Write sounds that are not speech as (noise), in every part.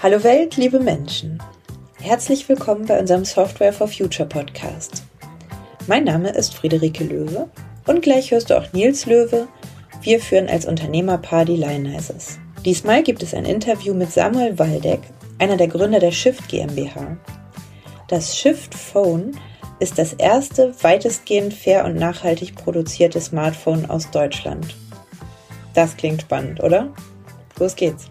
Hallo Welt, liebe Menschen. Herzlich willkommen bei unserem Software for Future Podcast. Mein Name ist Friederike Löwe und gleich hörst du auch Nils Löwe. Wir führen als Unternehmerpaar die Lionizers. Diesmal gibt es ein Interview mit Samuel Waldeck, einer der Gründer der Shift GmbH. Das Shift Phone ist das erste weitestgehend fair und nachhaltig produzierte Smartphone aus Deutschland. Das klingt spannend, oder? Los geht's.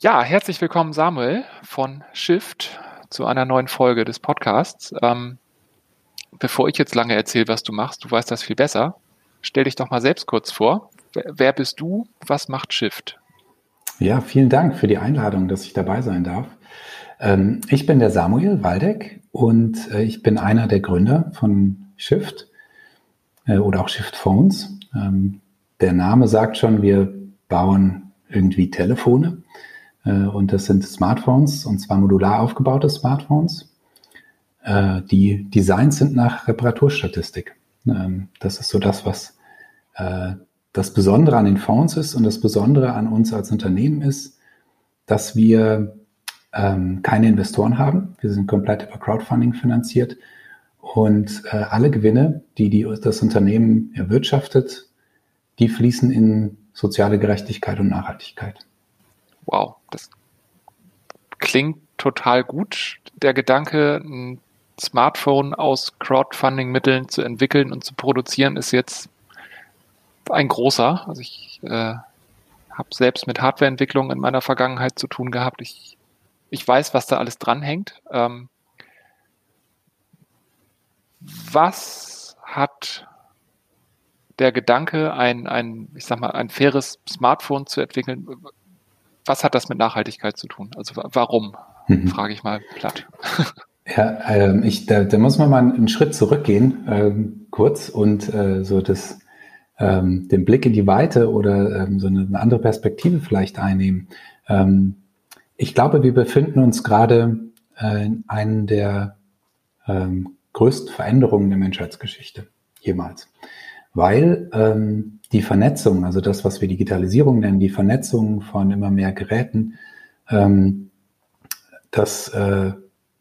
Ja, herzlich willkommen Samuel von Shift zu einer neuen Folge des Podcasts. Ähm, bevor ich jetzt lange erzähle, was du machst, du weißt das viel besser. Stell dich doch mal selbst kurz vor. Wer, bist du? Was macht Shift? Ja, vielen Dank für die Einladung, dass ich dabei sein darf. Ähm, ich bin der Samuel Waldeck und äh, ich bin einer der Gründer von Shift äh, oder auch Shift Phones. Ähm, der Name sagt schon, wir bauen irgendwie Telefone. Äh, und das sind Smartphones, und zwar modular aufgebaute Smartphones. Äh, die Designs sind nach Reparaturstatistik. Ähm, das ist so das, was äh, das Besondere an den Phones ist und das Besondere an uns als Unternehmen ist, dass wir ähm, keine Investoren haben. Wir sind komplett über Crowdfunding finanziert und alle Gewinne, die, die das Unternehmen erwirtschaftet, die fließen in soziale Gerechtigkeit und Nachhaltigkeit wow, das klingt total gut. Der Gedanke, ein Smartphone aus Crowdfunding-Mitteln zu entwickeln und zu produzieren, ist jetzt ein großer. Also ich äh, habe selbst mit Hardwareentwicklung in meiner Vergangenheit zu tun gehabt. Ich, ich weiß, was da alles dranhängt. Ähm, was hat der Gedanke, ein, ein, ich sag mal, ein faires Smartphone zu entwickeln, was hat das mit Nachhaltigkeit zu tun? Also warum, mhm. frage ich mal platt. (laughs) Ja, ähm, ich, da, da muss man mal einen Schritt zurückgehen, ähm, kurz, und äh, so das, ähm, den Blick in die Weite oder ähm, so eine, eine, andere Perspektive vielleicht einnehmen. Ähm, ich glaube, wir befinden uns gerade äh, in einer der ähm, größten Veränderungen der Menschheitsgeschichte jemals. Weil ähm, die Vernetzung, also das, was wir Digitalisierung nennen, die Vernetzung von immer mehr Geräten, ähm, das äh,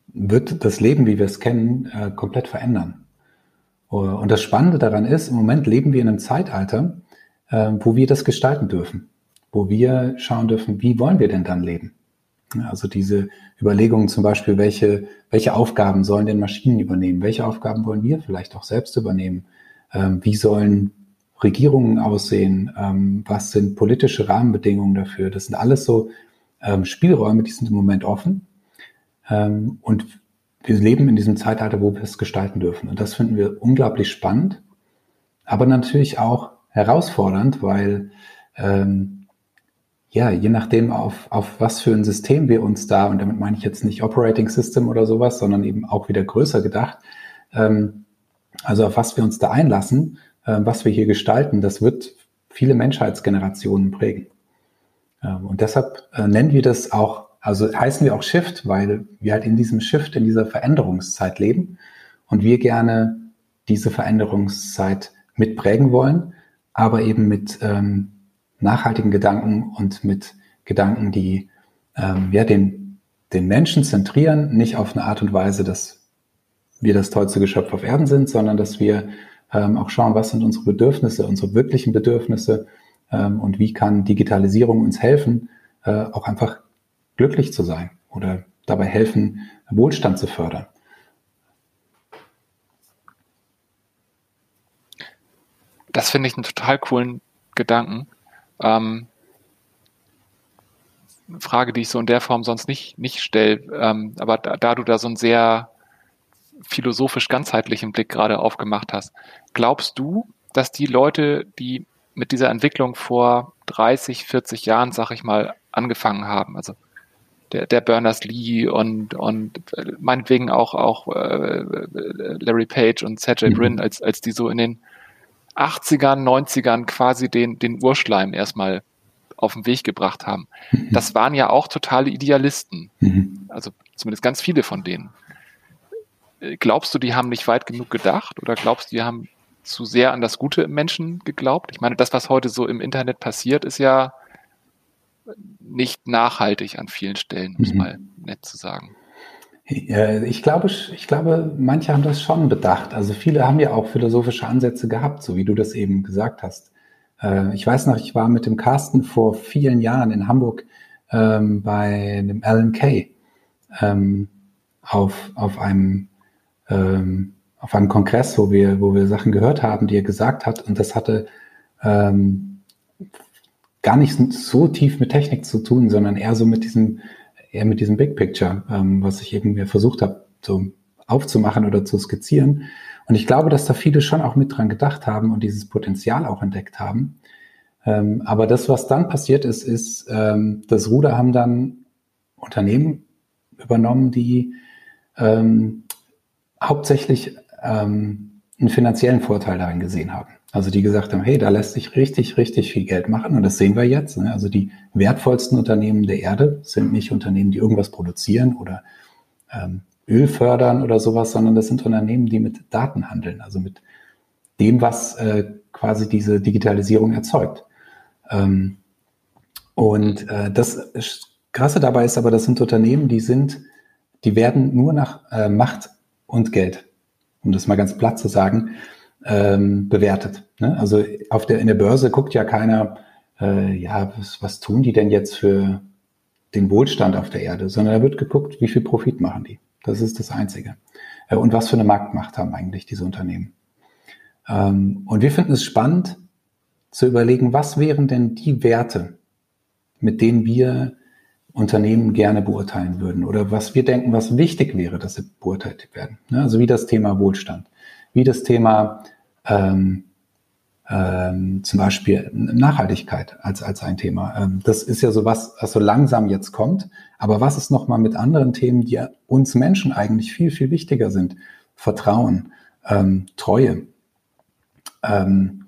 wird das Leben, wie wir es kennen, äh, komplett verändern. Und das Spannende daran ist, im Moment leben wir in einem Zeitalter, äh, wo wir das gestalten dürfen, wo wir schauen dürfen, wie wollen wir denn dann leben? Also diese Überlegungen zum Beispiel, welche, welche Aufgaben sollen denn Maschinen übernehmen? Welche Aufgaben wollen wir vielleicht auch selbst übernehmen? Ähm, wie sollen Regierungen aussehen, ähm, was sind politische Rahmenbedingungen dafür. Das sind alles so ähm, Spielräume, die sind im Moment offen. Ähm, und wir leben in diesem Zeitalter, wo wir es gestalten dürfen. Und das finden wir unglaublich spannend, aber natürlich auch herausfordernd, weil ähm, ja, je nachdem, auf, auf was für ein System wir uns da, und damit meine ich jetzt nicht Operating System oder sowas, sondern eben auch wieder größer gedacht, ähm, also auf was wir uns da einlassen, was wir hier gestalten, das wird viele Menschheitsgenerationen prägen. Ähm, und deshalb äh, nennen wir das auch, also heißen wir auch Shift, weil wir halt in diesem Shift, in dieser Veränderungszeit leben und wir gerne diese Veränderungszeit mitprägen wollen, aber eben mit ähm, nachhaltigen Gedanken und mit Gedanken, die ähm, ja, den, den Menschen zentrieren, nicht auf eine Art und Weise, dass wir das tollste Geschöpf auf Erden sind, sondern dass wir ähm, auch schauen, was sind unsere Bedürfnisse, unsere wirklichen Bedürfnisse ähm, und wie kann Digitalisierung uns helfen, äh, auch einfach glücklich zu sein oder dabei helfen, Wohlstand zu fördern. Das finde ich einen total coolen Gedanken. Ähm, Frage, die ich so in der Form sonst nicht, nicht stelle. Ähm, aber da, da, du da so ein sehr philosophisch ganzheitlichen Blick gerade aufgemacht hast. Glaubst du, dass die Leute, die mit dieser Entwicklung vor 30, 40 Jahren, sag ich mal, angefangen haben, also der, der Berners-Lee und, und meinetwegen auch, auch äh, Larry Page und Sergey mhm. Brin, als, als die so in den 80ern, 90ern quasi den, den Urschleim erstmal auf den Weg gebracht haben. Mhm. Das waren ja auch totale Idealisten. Mhm. Also zumindest ganz viele von denen. Glaubst du, die haben nicht weit genug gedacht oder glaubst du, die haben zu sehr an das Gute im Menschen geglaubt? Ich meine, das, was heute so im Internet passiert, ist ja nicht nachhaltig an vielen Stellen, um es mhm. mal nett zu sagen. Ich glaube, ich glaube, manche haben das schon bedacht. Also viele haben ja auch philosophische Ansätze gehabt, so wie du das eben gesagt hast. Äh, ich weiß noch, ich war mit dem Carsten vor vielen Jahren in Hamburg ähm, bei dem Alan Kay ähm, auf, auf einem ähm, auf einem Kongress, wo wir, wo wir Sachen gehört haben, die er gesagt hat. Und das hatte ähm, gar nicht so tief mit Technik zu tun, sondern eher so mit diesem, eher mit diesem Big Picture, ähm, was ich eben mir versucht habe, so aufzumachen oder zu skizzieren. Und ich glaube, dass da viele schon auch mit dran gedacht haben und dieses Potenzial auch entdeckt haben. Ähm, aber das, was dann passiert ist, ist, ähm, das Ruder haben dann Unternehmen übernommen, die ähm, hauptsächlich ähm, einen finanziellen Vorteil darin gesehen haben. Also die gesagt haben, hey, da lässt sich richtig, richtig viel Geld machen und das sehen wir jetzt. Ne? Also die wertvollsten Unternehmen der Erde sind nicht Unternehmen, die irgendwas produzieren oder ähm, Öl fördern oder sowas, sondern das sind Unternehmen, die mit Daten handeln, also mit dem, was äh, quasi diese Digitalisierung erzeugt. Ähm, und äh, das Krasse dabei ist aber, das sind Unternehmen, die sind, die werden nur nach äh, Macht und Geld um das mal ganz platt zu sagen, ähm, bewertet. Ne? Also auf der, in der Börse guckt ja keiner, äh, ja, was, was tun die denn jetzt für den Wohlstand auf der Erde, sondern da wird geguckt, wie viel Profit machen die. Das ist das Einzige. Äh, und was für eine Marktmacht haben eigentlich diese Unternehmen. Ähm, und wir finden es spannend zu überlegen, was wären denn die Werte, mit denen wir Unternehmen gerne beurteilen würden oder was wir denken, was wichtig wäre, dass sie beurteilt werden. Ne? Also wie das Thema Wohlstand, wie das Thema ähm, ähm, zum Beispiel Nachhaltigkeit als, als ein Thema. Ähm, das ist ja so was, was so langsam jetzt kommt. Aber was ist nochmal mit anderen Themen, die uns Menschen eigentlich viel, viel wichtiger sind? Vertrauen, ähm, Treue, ähm,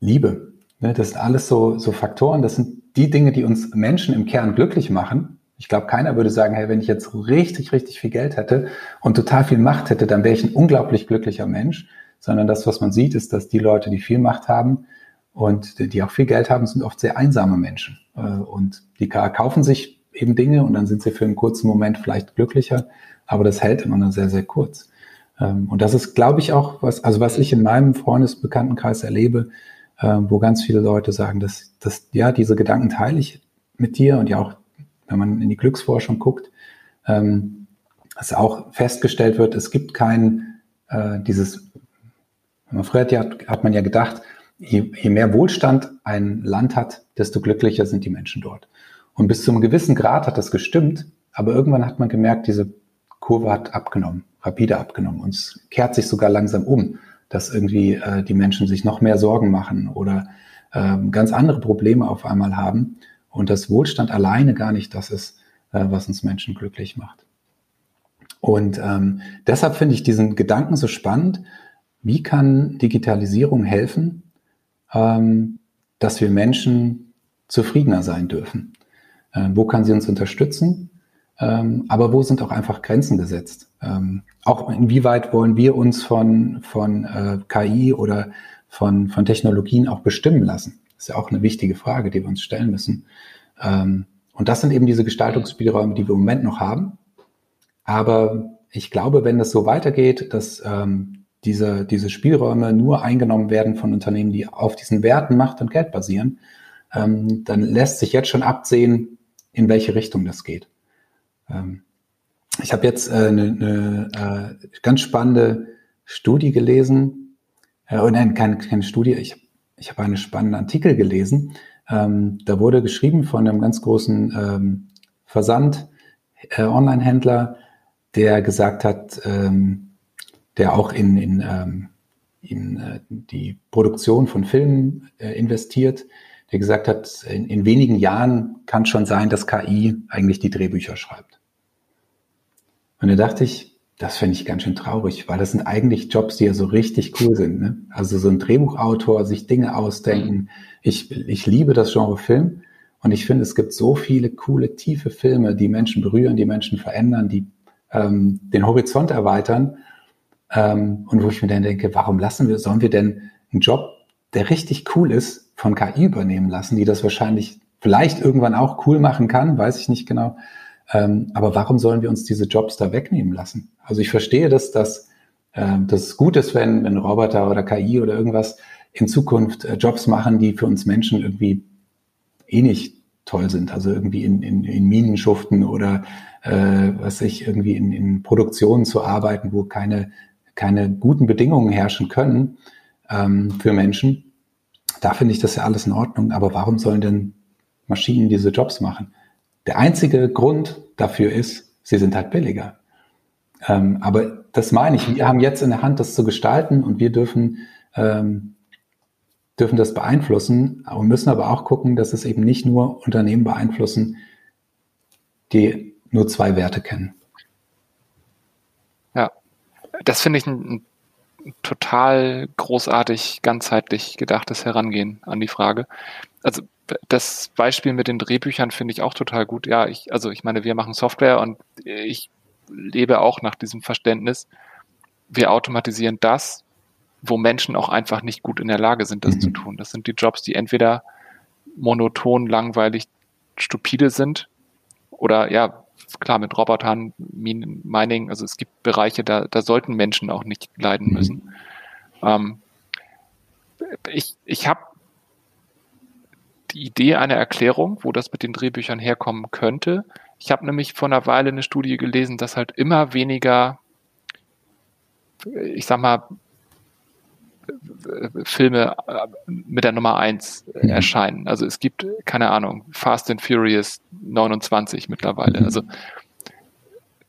Liebe. Ne? Das sind alles so, so Faktoren, das sind die Dinge, die uns Menschen im Kern glücklich machen, ich glaube, keiner würde sagen, hey, wenn ich jetzt richtig, richtig viel Geld hätte und total viel Macht hätte, dann wäre ich ein unglaublich glücklicher Mensch. Sondern das, was man sieht, ist, dass die Leute, die viel Macht haben und die auch viel Geld haben, sind oft sehr einsame Menschen. Äh, und die kaufen sich eben Dinge und dann sind sie für einen kurzen Moment vielleicht glücklicher, aber das hält immer nur sehr, sehr kurz. Ähm, und das ist, glaube ich, auch was, also was ich in meinem Freundesbekanntenkreis erlebe, äh, wo ganz viele Leute sagen, dass, dass ja, diese Gedanken teile ich mit dir und ja auch, wenn man in die Glücksforschung guckt, ähm, dass auch festgestellt wird, es gibt kein äh, dieses, man früher hat, ja, hat man ja gedacht, je, je mehr Wohlstand ein Land hat, desto glücklicher sind die Menschen dort. Und bis zu einem gewissen Grad hat das gestimmt, aber irgendwann hat man gemerkt, diese Kurve hat abgenommen, rapide abgenommen und es kehrt sich sogar langsam um dass irgendwie äh, die Menschen sich noch mehr Sorgen machen oder äh, ganz andere Probleme auf einmal haben und dass Wohlstand alleine gar nicht das ist, äh, was uns Menschen glücklich macht. Und ähm, deshalb finde ich diesen Gedanken so spannend. Wie kann Digitalisierung helfen, ähm, dass wir Menschen zufriedener sein dürfen? Äh, wo kann sie uns unterstützen? Ähm, aber wo sind auch einfach Grenzen gesetzt? Ähm, auch inwieweit wollen wir uns von, von äh, KI oder von, von Technologien auch bestimmen lassen? Das ist ja auch eine wichtige Frage, die wir uns stellen müssen. Ähm, und das sind eben diese Gestaltungsspielräume, die wir im Moment noch haben. Aber ich glaube, wenn das so weitergeht, dass ähm, diese, diese Spielräume nur eingenommen werden von Unternehmen, die auf diesen Werten Macht und Geld basieren, ähm, dann lässt sich jetzt schon absehen, in welche Richtung das geht. Ähm, ich habe jetzt äh, eine, eine äh, ganz spannende Studie gelesen, äh, nein, keine, keine Studie, ich, ich habe einen spannenden Artikel gelesen. Ähm, da wurde geschrieben von einem ganz großen ähm, Versand, äh, Online-Händler, der gesagt hat, ähm, der auch in, in, ähm, in äh, die Produktion von Filmen äh, investiert, der gesagt hat, in, in wenigen Jahren kann schon sein, dass KI eigentlich die Drehbücher schreibt. Und da dachte ich, das fände ich ganz schön traurig, weil das sind eigentlich Jobs, die ja so richtig cool sind. Ne? Also so ein Drehbuchautor, sich Dinge ausdenken. Mhm. Ich, ich liebe das Genre Film und ich finde, es gibt so viele coole, tiefe Filme, die Menschen berühren, die Menschen verändern, die ähm, den Horizont erweitern. Ähm, und wo ich mir dann denke, warum lassen wir, sollen wir denn einen Job, der richtig cool ist, von KI übernehmen lassen, die das wahrscheinlich vielleicht irgendwann auch cool machen kann, weiß ich nicht genau. Ähm, aber warum sollen wir uns diese Jobs da wegnehmen lassen? Also ich verstehe, dass das äh, dass es gut ist, wenn, wenn Roboter oder KI oder irgendwas in Zukunft äh, Jobs machen, die für uns Menschen irgendwie eh nicht toll sind. Also irgendwie in, in, in Minen schuften oder äh, was ich irgendwie in, in Produktionen zu arbeiten, wo keine, keine guten Bedingungen herrschen können ähm, für Menschen. Da finde ich das ja alles in Ordnung. Aber warum sollen denn Maschinen diese Jobs machen? Der einzige Grund dafür ist, sie sind halt billiger. Ähm, aber das meine ich. Wir haben jetzt in der Hand, das zu gestalten und wir dürfen, ähm, dürfen das beeinflussen und müssen aber auch gucken, dass es eben nicht nur Unternehmen beeinflussen, die nur zwei Werte kennen. Ja, das finde ich ein, ein total großartig, ganzheitlich gedachtes Herangehen an die Frage. Also das Beispiel mit den Drehbüchern finde ich auch total gut. Ja, ich, also ich meine, wir machen Software und ich lebe auch nach diesem Verständnis. Wir automatisieren das, wo Menschen auch einfach nicht gut in der Lage sind, das mhm. zu tun. Das sind die Jobs, die entweder monoton, langweilig, stupide sind oder ja, klar, mit Robotern, Mining, also es gibt Bereiche, da, da sollten Menschen auch nicht leiden mhm. müssen. Mhm. Ähm, ich ich habe die Idee einer Erklärung, wo das mit den Drehbüchern herkommen könnte. Ich habe nämlich vor einer Weile eine Studie gelesen, dass halt immer weniger, ich sag mal, Filme äh, mit der Nummer eins mhm. erscheinen. Also es gibt, keine Ahnung, Fast and Furious 29 mittlerweile. Mhm. Also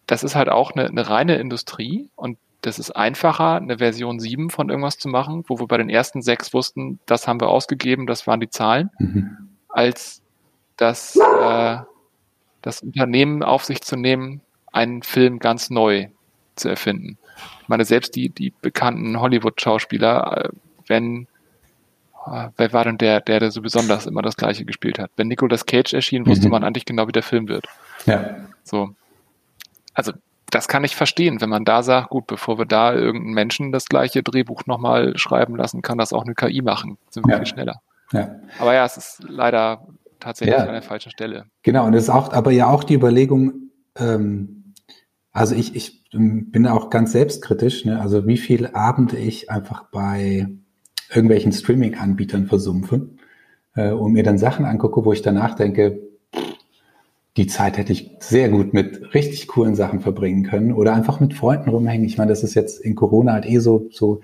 das ist halt auch eine, eine reine Industrie und das ist einfacher, eine Version 7 von irgendwas zu machen, wo wir bei den ersten sechs wussten, das haben wir ausgegeben, das waren die Zahlen, mhm. als das, äh, das Unternehmen auf sich zu nehmen, einen Film ganz neu zu erfinden. Ich meine, selbst die, die bekannten Hollywood-Schauspieler, äh, wenn, äh, wer war denn der, der, der so besonders immer das Gleiche gespielt hat? Wenn Nicolas Cage erschien, wusste mhm. man eigentlich genau, wie der Film wird. Ja. So. Also, das kann ich verstehen, wenn man da sagt, gut, bevor wir da irgendeinen Menschen das gleiche Drehbuch nochmal schreiben lassen, kann das auch eine KI machen. Sind wir ja. viel schneller. Ja. Aber ja, es ist leider tatsächlich ja. an der falschen Stelle. Genau, und es ist auch, aber ja auch die Überlegung, ähm, also ich, ich bin auch ganz selbstkritisch, ne? also wie viel Abende ich einfach bei irgendwelchen Streaming-Anbietern versumpfe äh, und mir dann Sachen angucke, wo ich danach denke, die Zeit hätte ich sehr gut mit richtig coolen Sachen verbringen können oder einfach mit Freunden rumhängen. Ich meine, das ist jetzt in Corona halt eh so, so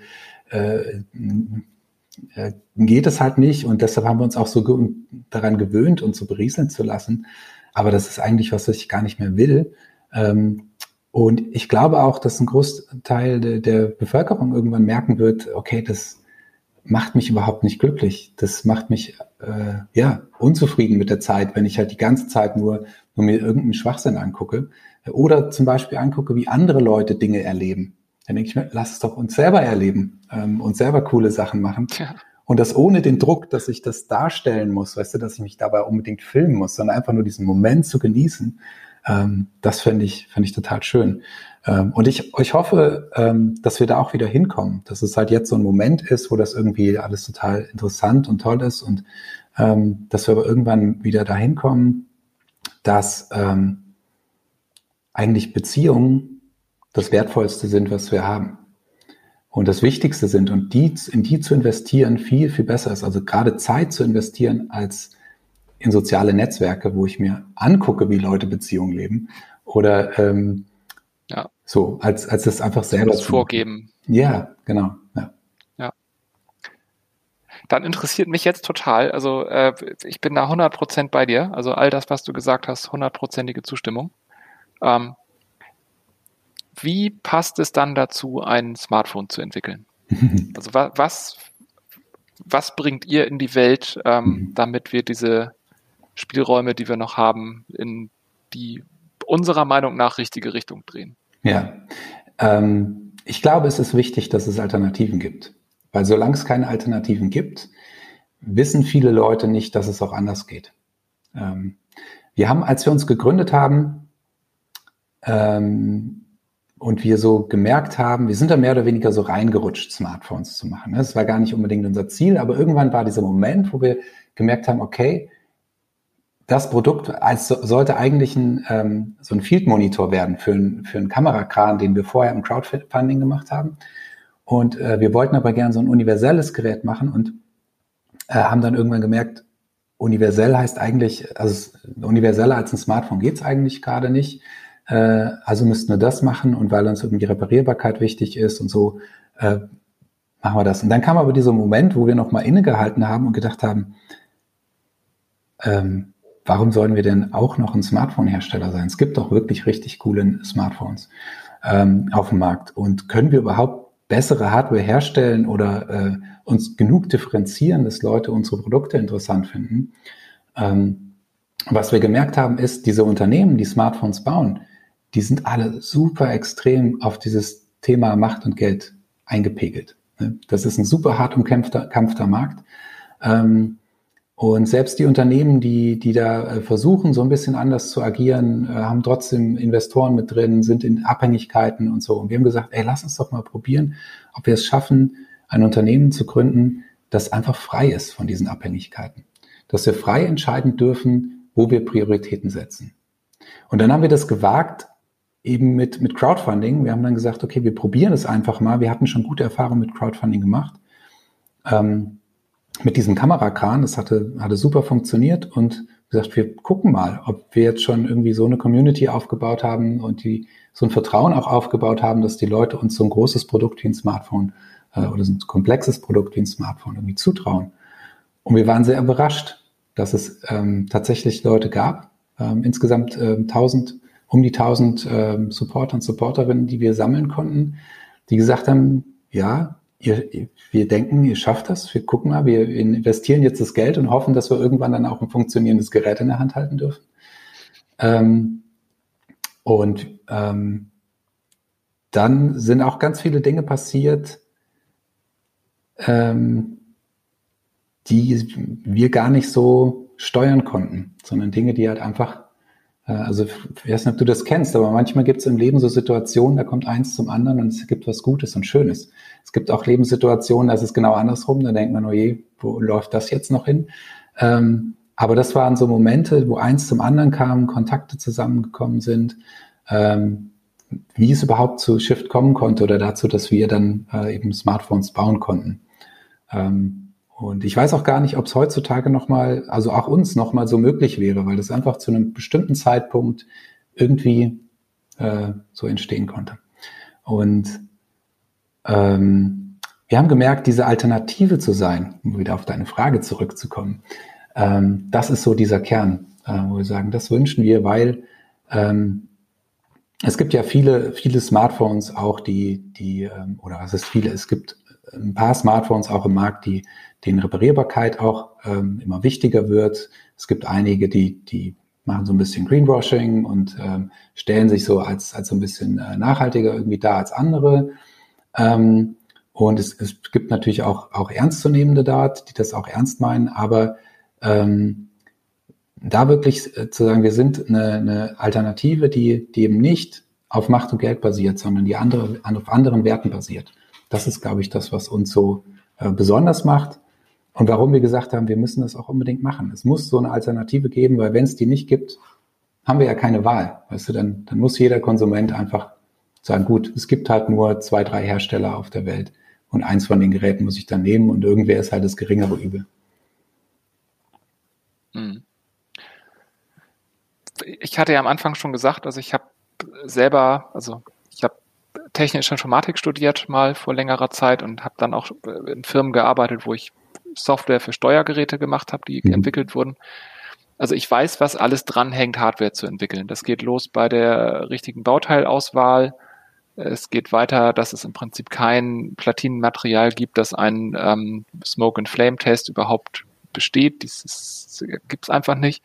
äh, äh, geht es halt nicht und deshalb haben wir uns auch so ge daran gewöhnt, uns so berieseln zu lassen. Aber das ist eigentlich was, was ich gar nicht mehr will. Ähm, und ich glaube auch, dass ein Großteil de der Bevölkerung irgendwann merken wird, okay, das macht mich überhaupt nicht glücklich. Das macht mich äh, ja unzufrieden mit der Zeit, wenn ich halt die ganze Zeit nur, nur mir irgendeinen Schwachsinn angucke. Oder zum Beispiel angucke, wie andere Leute Dinge erleben. Dann denke ich mir, lass es doch uns selber erleben ähm, und selber coole Sachen machen. Ja. Und das ohne den Druck, dass ich das darstellen muss, weißt du, dass ich mich dabei unbedingt filmen muss, sondern einfach nur diesen Moment zu genießen. Ähm, das fände ich, fände ich total schön. Ähm, und ich, ich hoffe, ähm, dass wir da auch wieder hinkommen, dass es halt jetzt so ein Moment ist, wo das irgendwie alles total interessant und toll ist und ähm, dass wir aber irgendwann wieder dahin kommen, dass eigentlich Beziehungen das Wertvollste sind, was wir haben. Und das Wichtigste sind und die, in die zu investieren viel, viel besser ist. Also gerade Zeit zu investieren als in soziale Netzwerke, wo ich mir angucke, wie Leute Beziehungen leben. Oder ja. So, als, als das einfach selber das vorgeben. Ja, genau. Ja. ja. Dann interessiert mich jetzt total, also äh, ich bin da 100% bei dir. Also all das, was du gesagt hast, hundertprozentige Zustimmung. Ähm, wie passt es dann dazu, ein Smartphone zu entwickeln? (laughs) also wa was, was bringt ihr in die Welt, ähm, mhm. damit wir diese Spielräume, die wir noch haben, in die unserer Meinung nach richtige Richtung drehen? Ja, ähm, ich glaube, es ist wichtig, dass es Alternativen gibt. Weil solange es keine Alternativen gibt, wissen viele Leute nicht, dass es auch anders geht. Ähm, wir haben, als wir uns gegründet haben, ähm, und wir so gemerkt haben, wir sind da mehr oder weniger so reingerutscht, Smartphones zu machen. Das war gar nicht unbedingt unser Ziel, aber irgendwann war dieser Moment, wo wir gemerkt haben, okay, das Produkt als sollte eigentlich ein, ähm, so ein Field Monitor werden für, ein, für einen Kamerakran, den wir vorher im Crowdfunding gemacht haben. Und äh, wir wollten aber gerne so ein universelles Gerät machen und äh, haben dann irgendwann gemerkt, universell heißt eigentlich, also universeller als ein Smartphone geht's eigentlich gerade nicht. Äh, also müssten wir das machen und weil uns irgendwie Reparierbarkeit wichtig ist und so, äh, machen wir das. Und dann kam aber dieser Moment, wo wir nochmal innegehalten haben und gedacht haben, ähm, warum sollen wir denn auch noch ein Smartphone-Hersteller sein? Es gibt doch wirklich richtig coole Smartphones ähm, auf dem Markt. Und können wir überhaupt bessere Hardware herstellen oder äh, uns genug differenzieren, dass Leute unsere Produkte interessant finden? Ähm, was wir gemerkt haben, ist, diese Unternehmen, die Smartphones bauen, die sind alle super extrem auf dieses Thema Macht und Geld eingepegelt. Ne? Das ist ein super hart umkämpfter Markt. Ähm, und selbst die Unternehmen, die, die da äh, versuchen, so ein bisschen anders zu agieren, äh, haben trotzdem Investoren mit drin, sind in Abhängigkeiten und so. Und wir haben gesagt, ey, lass uns doch mal probieren, ob wir es schaffen, ein Unternehmen zu gründen, das einfach frei ist von diesen Abhängigkeiten. Dass wir frei entscheiden dürfen, wo wir Prioritäten setzen. Und dann haben wir das gewagt, eben mit, mit Crowdfunding. Wir haben dann gesagt, okay, wir probieren es einfach mal. Wir hatten schon gute Erfahrungen mit Crowdfunding gemacht. Ähm, mit diesem Kamerakran, das hatte, hatte super funktioniert und gesagt, wir gucken mal, ob wir jetzt schon irgendwie so eine Community aufgebaut haben und die so ein Vertrauen auch aufgebaut haben, dass die Leute uns so ein großes Produkt wie ein Smartphone äh, oder so ein komplexes Produkt wie ein Smartphone irgendwie zutrauen. Und wir waren sehr überrascht, dass es ähm, tatsächlich Leute gab, ähm, insgesamt ähm, 1000, um die 1000 ähm, Supporter und Supporterinnen, die wir sammeln konnten, die gesagt haben, ja, ihr, wir denken, ihr schafft das, wir gucken mal, wir investieren jetzt das Geld und hoffen, dass wir irgendwann dann auch ein funktionierendes Gerät in der Hand halten dürfen. Ähm, und ähm, dann sind auch ganz viele Dinge passiert, ähm, die wir gar nicht so steuern konnten, sondern Dinge, die halt einfach also ich weiß nicht, ob du das kennst, aber manchmal gibt es im Leben so Situationen, da kommt eins zum anderen und es gibt was Gutes und Schönes. Es gibt auch Lebenssituationen, da ist es genau andersrum, da denkt man, oh je, wo läuft das jetzt noch hin? Ähm, aber das waren so Momente, wo eins zum anderen kam, Kontakte zusammengekommen sind, ähm, wie es überhaupt zu Shift kommen konnte oder dazu, dass wir dann äh, eben Smartphones bauen konnten. Ähm, und ich weiß auch gar nicht, ob es heutzutage nochmal, also auch uns nochmal so möglich wäre, weil das einfach zu einem bestimmten Zeitpunkt irgendwie äh, so entstehen konnte. Und ähm, wir haben gemerkt, diese Alternative zu sein, um wieder auf deine Frage zurückzukommen, ähm, das ist so dieser Kern, äh, wo wir sagen, das wünschen wir, weil ähm, es gibt ja viele, viele Smartphones auch, die, die, ähm, oder was ist viele, es gibt ein paar Smartphones auch im Markt, die denen Reparierbarkeit auch ähm, immer wichtiger wird. Es gibt einige, die, die machen so ein bisschen Greenwashing und ähm, stellen sich so als, als so ein bisschen äh, nachhaltiger irgendwie da als andere. Ähm, und es, es gibt natürlich auch, auch ernstzunehmende Daten, die das auch ernst meinen, aber ähm, da wirklich äh, zu sagen, wir sind eine, eine Alternative, die, die eben nicht auf Macht und Geld basiert, sondern die andere, auf anderen Werten basiert. Das ist, glaube ich, das, was uns so äh, besonders macht. Und warum wir gesagt haben, wir müssen das auch unbedingt machen. Es muss so eine Alternative geben, weil wenn es die nicht gibt, haben wir ja keine Wahl. Weißt du, dann, dann muss jeder Konsument einfach sagen, gut, es gibt halt nur zwei, drei Hersteller auf der Welt und eins von den Geräten muss ich dann nehmen und irgendwer ist halt das geringere Übel. Hm. Ich hatte ja am Anfang schon gesagt, also ich habe selber, also ich habe technische Informatik studiert mal vor längerer Zeit und habe dann auch in Firmen gearbeitet, wo ich Software für Steuergeräte gemacht habe, die mhm. entwickelt wurden. Also ich weiß, was alles dranhängt, Hardware zu entwickeln. Das geht los bei der richtigen Bauteilauswahl. Es geht weiter, dass es im Prinzip kein Platinenmaterial gibt, das einen ähm, Smoke and Flame Test überhaupt besteht. Das gibt es einfach nicht.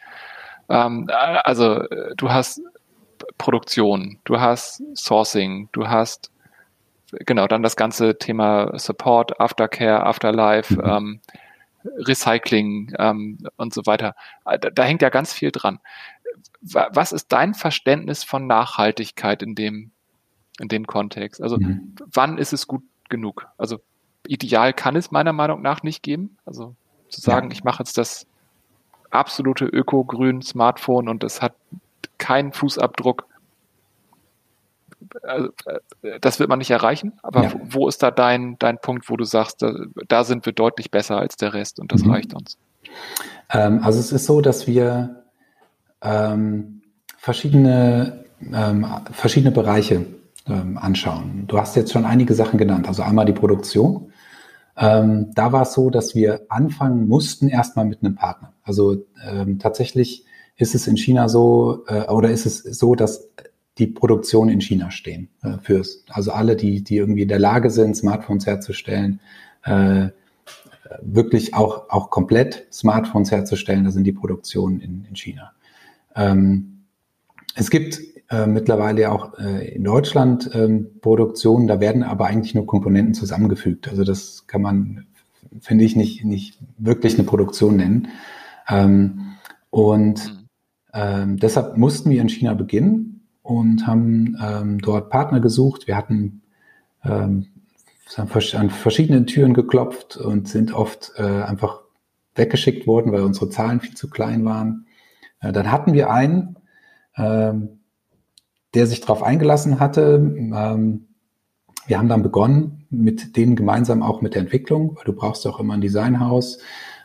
Ähm, also äh, du hast Produktion, du hast Sourcing, du hast genau dann das ganze Thema Support, Aftercare, Afterlife, mhm. ähm, Recycling ähm, und so weiter. Da, da, hängt ja ganz viel dran. Was ist dein Verständnis von Nachhaltigkeit in dem in dem Kontext? Also mhm. wann ist es gut genug? Also ideal kann es meiner Meinung nach nicht geben. Also zu sagen, ja. ich mache jetzt das absolute öko-grün Smartphone und es hat keinen Fußabdruck. Also, äh, das wird man nicht erreichen, aber ja. wo ist da dein, dein Punkt, wo du sagst, da, da, sind wir deutlich besser als der Rest und das mhm. reicht uns? Ähm, also es ist so, dass wir ähm, verschiedene, ähm, verschiedene Bereiche ähm, anschauen. Du hast jetzt schon einige Sachen genannt. Also einmal die Produktion. Ähm, da war es so, dass wir anfangen mussten erstmal mit einem Partner. Also ähm, tatsächlich ist es in China so, äh, oder ist es so, dass die Produktion in China stehen äh, fürs, also alle, die, die irgendwie in der Lage sind, Smartphones herzustellen, äh, wirklich auch, auch komplett Smartphones herzustellen, da sind die Produktionen in, in China. Ähm, es gibt äh, mittlerweile auch äh, in Deutschland ähm, Produktionen, da werden aber eigentlich nur Komponenten zusammengefügt. Also das kann man, finde ich, nicht, nicht wirklich eine Produktion nennen. Ähm, und mhm. ähm, deshalb mussten wir in China beginnen und haben ähm, dort Partner gesucht. Wir hatten ähm, an verschiedenen Türen geklopft und sind oft äh, einfach weggeschickt worden, weil unsere Zahlen viel zu klein waren. Äh, dann hatten wir einen, ähm, der sich darauf eingelassen hatte. Ähm, wir haben dann begonnen, mit denen gemeinsam auch mit der Entwicklung, weil du brauchst auch immer ein Designhaus,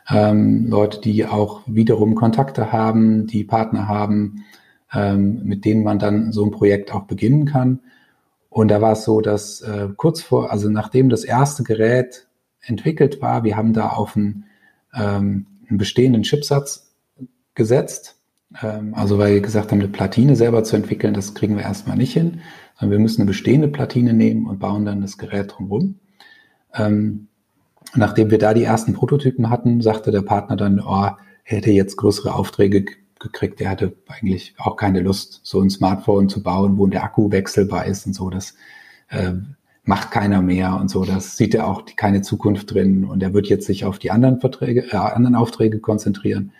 ähm, Leute, die auch wiederum Kontakte haben, die Partner haben, ähm, mit denen man dann so ein Projekt auch beginnen kann. Und da war es so, dass äh, kurz vor, also nachdem das erste Gerät entwickelt war, wir haben da auf einen, ähm, einen bestehenden Chipsatz gesetzt ähm, also weil wir gesagt haben, eine Platine selber zu entwickeln, das kriegen wir erstmal nicht hin, sondern wir müssen eine bestehende Platine nehmen und bauen dann das Gerät drumherum. Ähm, nachdem wir da die ersten Prototypen hatten, sagte der Partner dann, oh, hätte jetzt größere Aufträge gekriegt. Er hatte eigentlich auch keine Lust, so ein Smartphone zu bauen, wo der Akku wechselbar ist und so. Das äh, macht keiner mehr und so. Das sieht er auch keine Zukunft drin. Und er wird jetzt sich auf die anderen Verträge, äh, anderen Aufträge konzentrieren.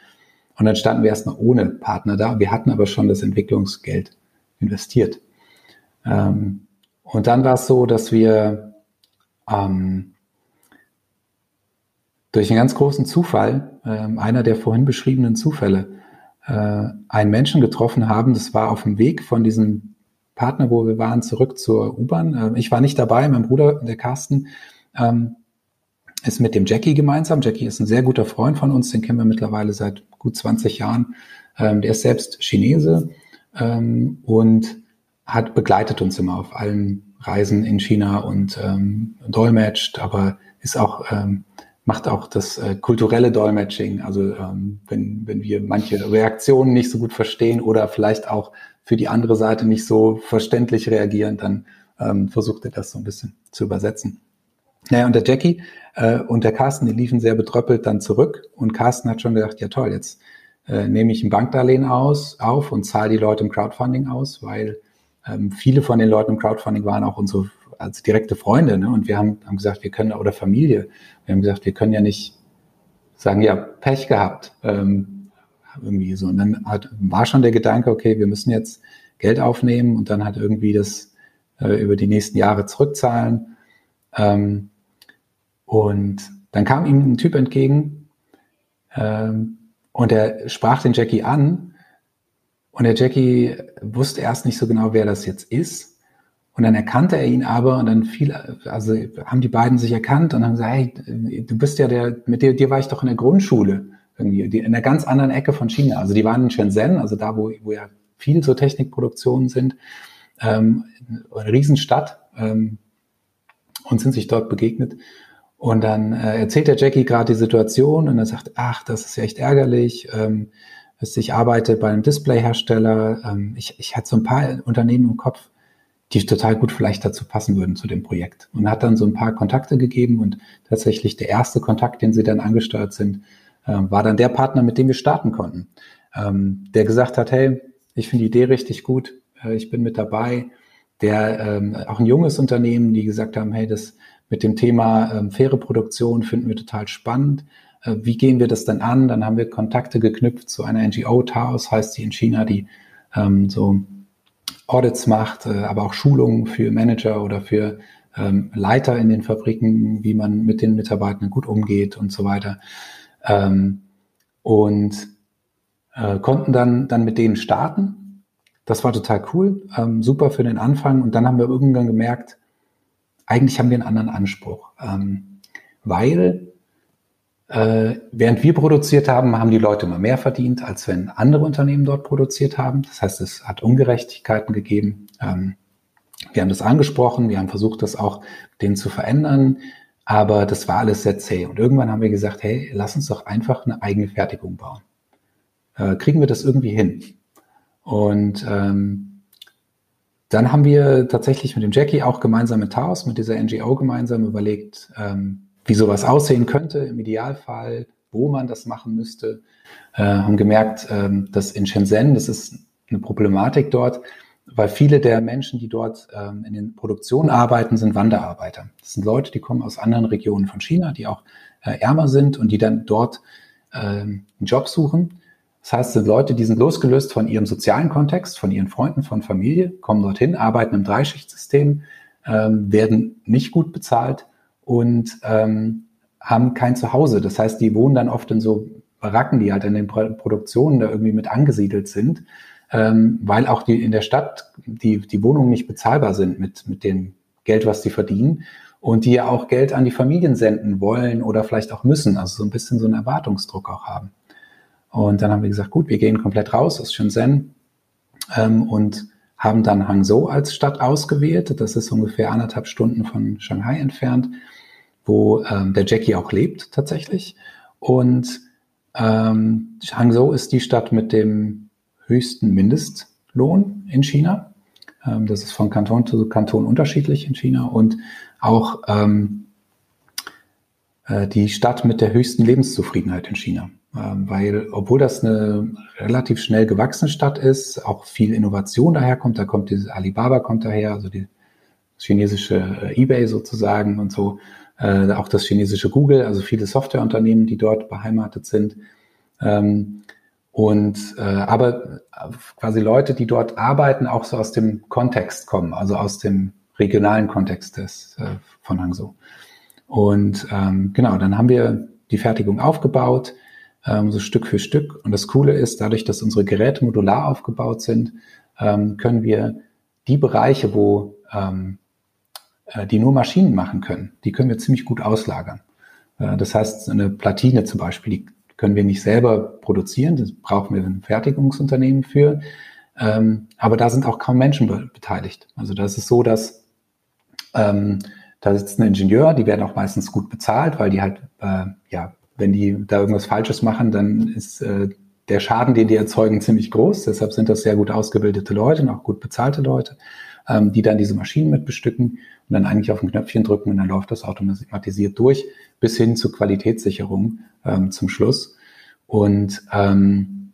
Und dann standen wir erstmal ohne Partner da. Wir hatten aber schon das Entwicklungsgeld investiert. Ähm, und dann war es so, dass wir ähm, durch einen ganz großen Zufall, ähm, einer der vorhin beschriebenen Zufälle, äh, einen Menschen getroffen haben. Das war auf dem Weg von diesem Partner, wo wir waren, zurück zur U-Bahn. Äh, ich war nicht dabei, mein Bruder, der Carsten, ähm, ist mit dem Jackie gemeinsam. Jackie ist ein sehr guter Freund von uns, den kennen wir mittlerweile seit gut 20 Jahren. Ähm, der ist selbst Chinese ähm, und hat begleitet uns immer auf allen Reisen in China und ähm, dolmetscht, aber ist auch ähm, macht auch das äh, kulturelle Dolmetsching. Also ähm, wenn, wenn wir manche Reaktionen nicht so gut verstehen oder vielleicht auch für die andere Seite nicht so verständlich reagieren, dann ähm, versucht er das so ein bisschen zu übersetzen. Naja, und der Jackie äh, und der Carsten, die liefen sehr betröppelt dann zurück. Und Carsten hat schon gedacht, ja toll, jetzt äh, nehme ich ein Bankdarlehen aus, auf und zahle die Leute im Crowdfunding aus, weil ähm, viele von den Leuten im Crowdfunding waren auch unsere als direkte Freunde. Ne? Und wir haben, haben gesagt, wir können, oder Familie, wir haben gesagt, wir können ja nicht sagen, ja, Pech gehabt. Ähm, irgendwie so. Und dann hat, war schon der Gedanke, okay, wir müssen jetzt Geld aufnehmen und dann halt irgendwie das äh, über die nächsten Jahre zurückzahlen. Ähm, und dann kam ihm ein Typ entgegen ähm, und er sprach den Jackie an und der Jackie wusste erst nicht so genau, wer das jetzt ist. Und dann erkannte er ihn aber und dann fiel, also haben die beiden sich erkannt und haben gesagt, hey, du bist ja der, mit dir, dir war ich doch in der Grundschule irgendwie, in einer ganz anderen Ecke von China. Also die waren in Shenzhen, also da, wo, wo ja viel so Technikproduktionen sind, ähm, eine Riesenstadt. Ähm, und sind sich dort begegnet. Und dann äh, erzählt der Jackie gerade die Situation und er sagt, ach, das ist ja echt ärgerlich. Ähm, ich arbeite bei einem Displayhersteller. Ähm, ich, ich hatte so ein paar Unternehmen im Kopf, die total gut vielleicht dazu passen würden zu dem Projekt. Und hat dann so ein paar Kontakte gegeben und tatsächlich der erste Kontakt, den sie dann angesteuert sind, äh, war dann der Partner, mit dem wir starten konnten. Ähm, der gesagt hat, hey, ich finde die Idee richtig gut, äh, ich bin mit dabei der ähm, auch ein junges Unternehmen, die gesagt haben, hey, das mit dem Thema ähm, faire Produktion finden wir total spannend. Äh, wie gehen wir das denn an? Dann haben wir Kontakte geknüpft zu einer NGO, Taos heißt sie in China, die ähm, so Audits macht, äh, aber auch Schulungen für Manager oder für ähm, Leiter in den Fabriken, wie man mit den Mitarbeitern gut umgeht und so weiter. Ähm, und äh, konnten dann, dann mit denen starten. Das war total cool, ähm, super für den Anfang. Und dann haben wir irgendwann gemerkt, eigentlich haben wir einen anderen Anspruch, ähm, weil äh, während wir produziert haben, haben die Leute immer mehr verdient, als wenn andere Unternehmen dort produziert haben. Das heißt, es hat Ungerechtigkeiten gegeben. Ähm, wir haben das angesprochen, wir haben versucht, das auch denen zu verändern, aber das war alles sehr zäh. Und irgendwann haben wir gesagt, hey, lass uns doch einfach eine eigene Fertigung bauen. Äh, kriegen wir das irgendwie hin? Und ähm, dann haben wir tatsächlich mit dem Jackie auch gemeinsam mit Taos, mit dieser NGO gemeinsam überlegt, ähm, wie sowas aussehen könnte im Idealfall, wo man das machen müsste. Äh, haben gemerkt, ähm, dass in Shenzhen, das ist eine Problematik dort, weil viele der Menschen, die dort ähm, in den Produktionen arbeiten, sind Wanderarbeiter. Das sind Leute, die kommen aus anderen Regionen von China, die auch äh, ärmer sind und die dann dort ähm, einen Job suchen. Das heißt, es sind Leute, die sind losgelöst von ihrem sozialen Kontext, von ihren Freunden, von Familie, kommen dorthin, arbeiten im Dreischichtsystem, ähm, werden nicht gut bezahlt und ähm, haben kein Zuhause. Das heißt, die wohnen dann oft in so Baracken, die halt in den Produktionen da irgendwie mit angesiedelt sind ähm, weil auch die in der Stadt die, die Wohnungen nicht bezahlbar sind mit, mit dem Geld, was sie verdienen und die ja auch Geld an die Familien senden wollen oder vielleicht auch müssen, also so ein bisschen so einen Erwartungsdruck auch haben. Und dann haben wir gesagt, gut, wir gehen komplett raus aus Shenzhen ähm, und haben dann Hangzhou als Stadt ausgewählt. Das ist ungefähr anderthalb Stunden von Shanghai entfernt, wo ähm, der Jackie auch lebt tatsächlich. Und ähm, Hangzhou ist die Stadt mit dem höchsten Mindestlohn in China. Ähm, das ist von Kanton zu Kanton unterschiedlich in China und auch ähm, äh, die Stadt mit der höchsten Lebenszufriedenheit in China. Ähm, weil, obwohl das eine relativ schnell gewachsene Stadt ist, auch viel Innovation daherkommt, da kommt dieses Alibaba kommt daher, also die chinesische äh, eBay sozusagen und so, äh, auch das chinesische Google, also viele Softwareunternehmen, die dort beheimatet sind. Ähm, und äh, aber quasi Leute, die dort arbeiten, auch so aus dem Kontext kommen, also aus dem regionalen Kontext des, äh, von Hangzhou. Und ähm, genau, dann haben wir die Fertigung aufgebaut, ähm, so Stück für Stück. Und das Coole ist, dadurch, dass unsere Geräte modular aufgebaut sind, ähm, können wir die Bereiche, wo ähm, äh, die nur Maschinen machen können, die können wir ziemlich gut auslagern. Äh, das heißt, eine Platine zum Beispiel, die können wir nicht selber produzieren, das brauchen wir ein Fertigungsunternehmen für. Ähm, aber da sind auch kaum Menschen be beteiligt. Also das ist so, dass ähm, da sitzt ein Ingenieur, die werden auch meistens gut bezahlt, weil die halt, äh, ja, wenn die da irgendwas Falsches machen, dann ist äh, der Schaden, den die erzeugen, ziemlich groß. Deshalb sind das sehr gut ausgebildete Leute und auch gut bezahlte Leute, ähm, die dann diese Maschinen mit bestücken und dann eigentlich auf ein Knöpfchen drücken und dann läuft das automatisiert durch bis hin zur Qualitätssicherung ähm, zum Schluss. Und ähm,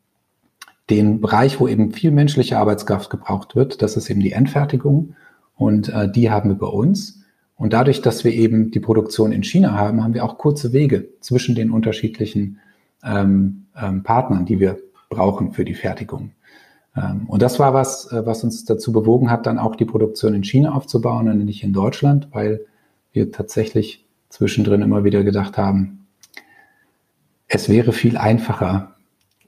den Bereich, wo eben viel menschliche Arbeitskraft gebraucht wird, das ist eben die Endfertigung und äh, die haben wir bei uns. Und dadurch, dass wir eben die Produktion in China haben, haben wir auch kurze Wege zwischen den unterschiedlichen ähm, ähm, Partnern, die wir brauchen für die Fertigung. Ähm, und das war was, äh, was uns dazu bewogen hat, dann auch die Produktion in China aufzubauen und nicht in Deutschland, weil wir tatsächlich zwischendrin immer wieder gedacht haben, es wäre viel einfacher,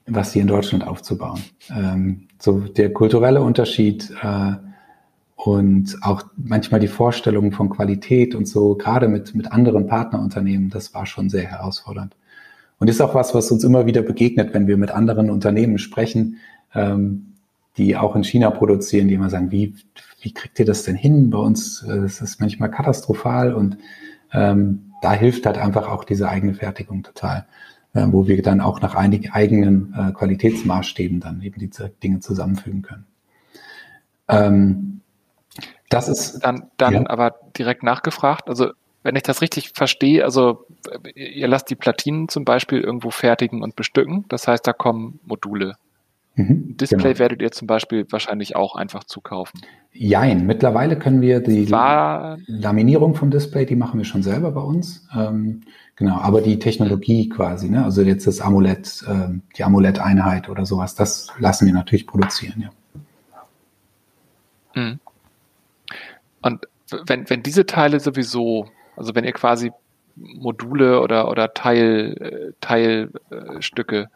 was hier in Deutschland aufzubauen. Ähm, so der kulturelle Unterschied äh, und auch manchmal die Vorstellungen von Qualität und so, gerade mit, mit anderen Partnerunternehmen, das war schon sehr herausfordernd. Und ist auch was, was uns immer wieder begegnet, wenn wir mit anderen Unternehmen sprechen, ähm, die auch in China produzieren, die immer sagen, wie, wie kriegt ihr das denn hin? Bei uns, äh, das ist manchmal katastrophal und ähm, da hilft halt einfach auch diese eigene Fertigung total, äh, wo wir dann auch nach einigen eigenen äh, Qualitätsmaßstäben dann eben diese Dinge zusammenfügen können. Ähm, das ist dann, dann ja. aber direkt nachgefragt. Also wenn ich das richtig verstehe, also ihr lasst die Platinen zum Beispiel irgendwo fertigen und bestücken. Das heißt, da kommen Module Mhm, Display genau. werdet ihr zum Beispiel wahrscheinlich auch einfach zukaufen. Jein, mittlerweile können wir die War Laminierung vom Display, die machen wir schon selber bei uns. Ähm, genau, aber die Technologie quasi, ne? also jetzt das AMOLED, äh, die AMOLED-Einheit oder sowas, das lassen wir natürlich produzieren, ja. Mhm. Und wenn, wenn diese Teile sowieso, also wenn ihr quasi Module oder, oder Teil, äh, Teilstücke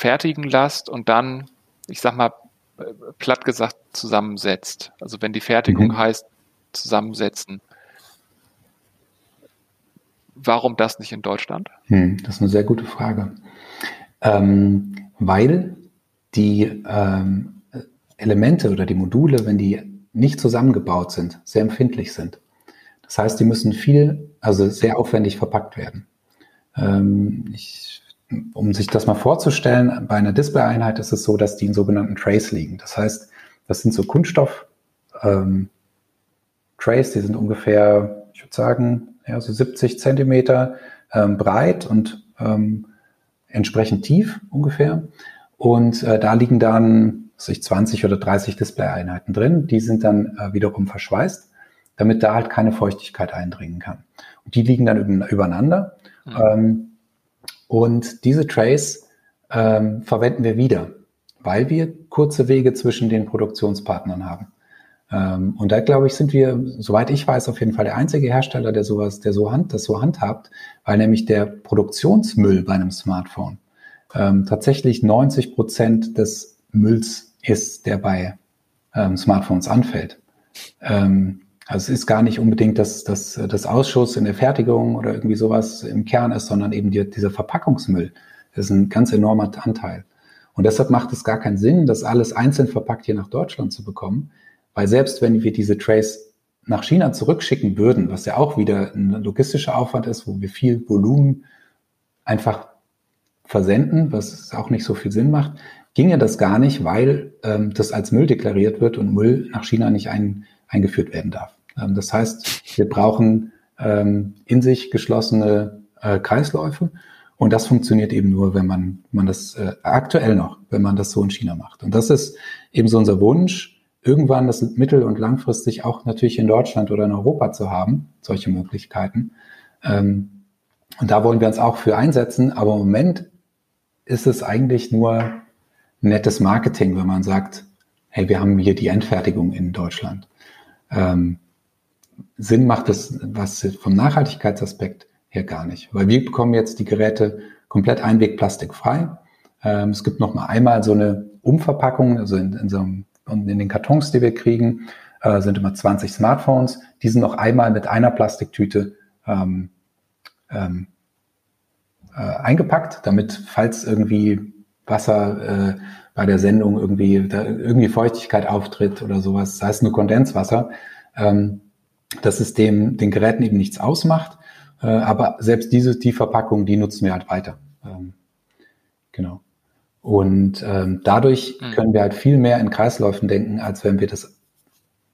fertigen lasst und dann, ich sag mal, platt gesagt, zusammensetzt. Also wenn die Fertigung mhm. heißt, zusammensetzen. Warum das nicht in Deutschland? Hm, das ist eine sehr gute Frage. Ähm, weil die ähm, Elemente oder die Module, wenn die nicht zusammengebaut sind, sehr empfindlich sind. Das heißt, die müssen viel, also sehr aufwendig verpackt werden. Ähm, ich, um sich das mal vorzustellen, bei einer Display-Einheit ist es so, dass die in sogenannten Trays liegen. Das heißt, das sind so Kunststoff ähm, die sind ungefähr, ich würde sagen, ja, so 70 Zentimeter ähm, breit und ähm, entsprechend tief ungefähr. Und äh, da liegen dann sich 20 oder 30 Display-Einheiten drin. Die sind dann äh, wiederum verschweißt, damit da halt keine Feuchtigkeit eindringen kann. Und die liegen dann übereinander. Mhm. Und diese Trays ähm, verwenden wir wieder, weil wir kurze Wege zwischen den Produktionspartnern haben. Ähm, und da glaube ich, sind wir, soweit ich weiß, auf jeden Fall der einzige Hersteller, der sowas, der so hand, das so handhabt, weil nämlich der Produktionsmüll bei einem Smartphone ähm, tatsächlich 90 Prozent des Mülls ist, der bei ähm, Smartphones anfällt. Ähm, also es ist gar nicht unbedingt das, das, das Ausschuss in der Fertigung oder irgendwie sowas im Kern ist, sondern eben die, dieser Verpackungsmüll. Das ist ein ganz enormer Anteil. Und deshalb macht es gar keinen Sinn, das alles einzeln verpackt hier nach Deutschland zu bekommen, weil selbst wenn wir diese Trays nach China zurückschicken würden, was ja auch wieder ein logistischer Aufwand ist, wo wir viel Volumen einfach versenden, was auch nicht so viel Sinn macht, ginge das gar nicht, weil ähm, das als Müll deklariert wird und Müll nach China nicht ein, eingeführt werden darf. Ähm, das heißt, wir brauchen ähm, in sich geschlossene äh, Kreisläufe und das funktioniert eben nur, wenn man, man das äh, aktuell noch, wenn man das so in China macht. Und das ist eben so unser Wunsch, irgendwann das mittel- und langfristig auch natürlich in Deutschland oder in Europa zu haben, solche Möglichkeiten. Ähm, und da wollen wir uns auch für einsetzen. Aber im Moment ist es eigentlich nur nettes Marketing, wenn man sagt, hey, wir haben hier die Endfertigung in Deutschland. Ähm, Sinn macht es, was vom Nachhaltigkeitsaspekt her gar nicht, weil wir bekommen jetzt die Geräte komplett einwegplastikfrei. Ähm, es gibt noch mal einmal so eine Umverpackung, also in, in so einem in den Kartons, die wir kriegen, äh, sind immer 20 Smartphones. Die sind noch einmal mit einer Plastiktüte ähm, ähm, äh, eingepackt, damit, falls irgendwie Wasser äh, bei der Sendung irgendwie, da irgendwie Feuchtigkeit auftritt oder sowas, sei es nur Kondenswasser, ähm, dass es dem, den Geräten eben nichts ausmacht. Äh, aber selbst diese, die Verpackung, die nutzen wir halt weiter. Ähm, genau. Und ähm, dadurch mhm. können wir halt viel mehr in Kreisläufen denken, als wenn wir das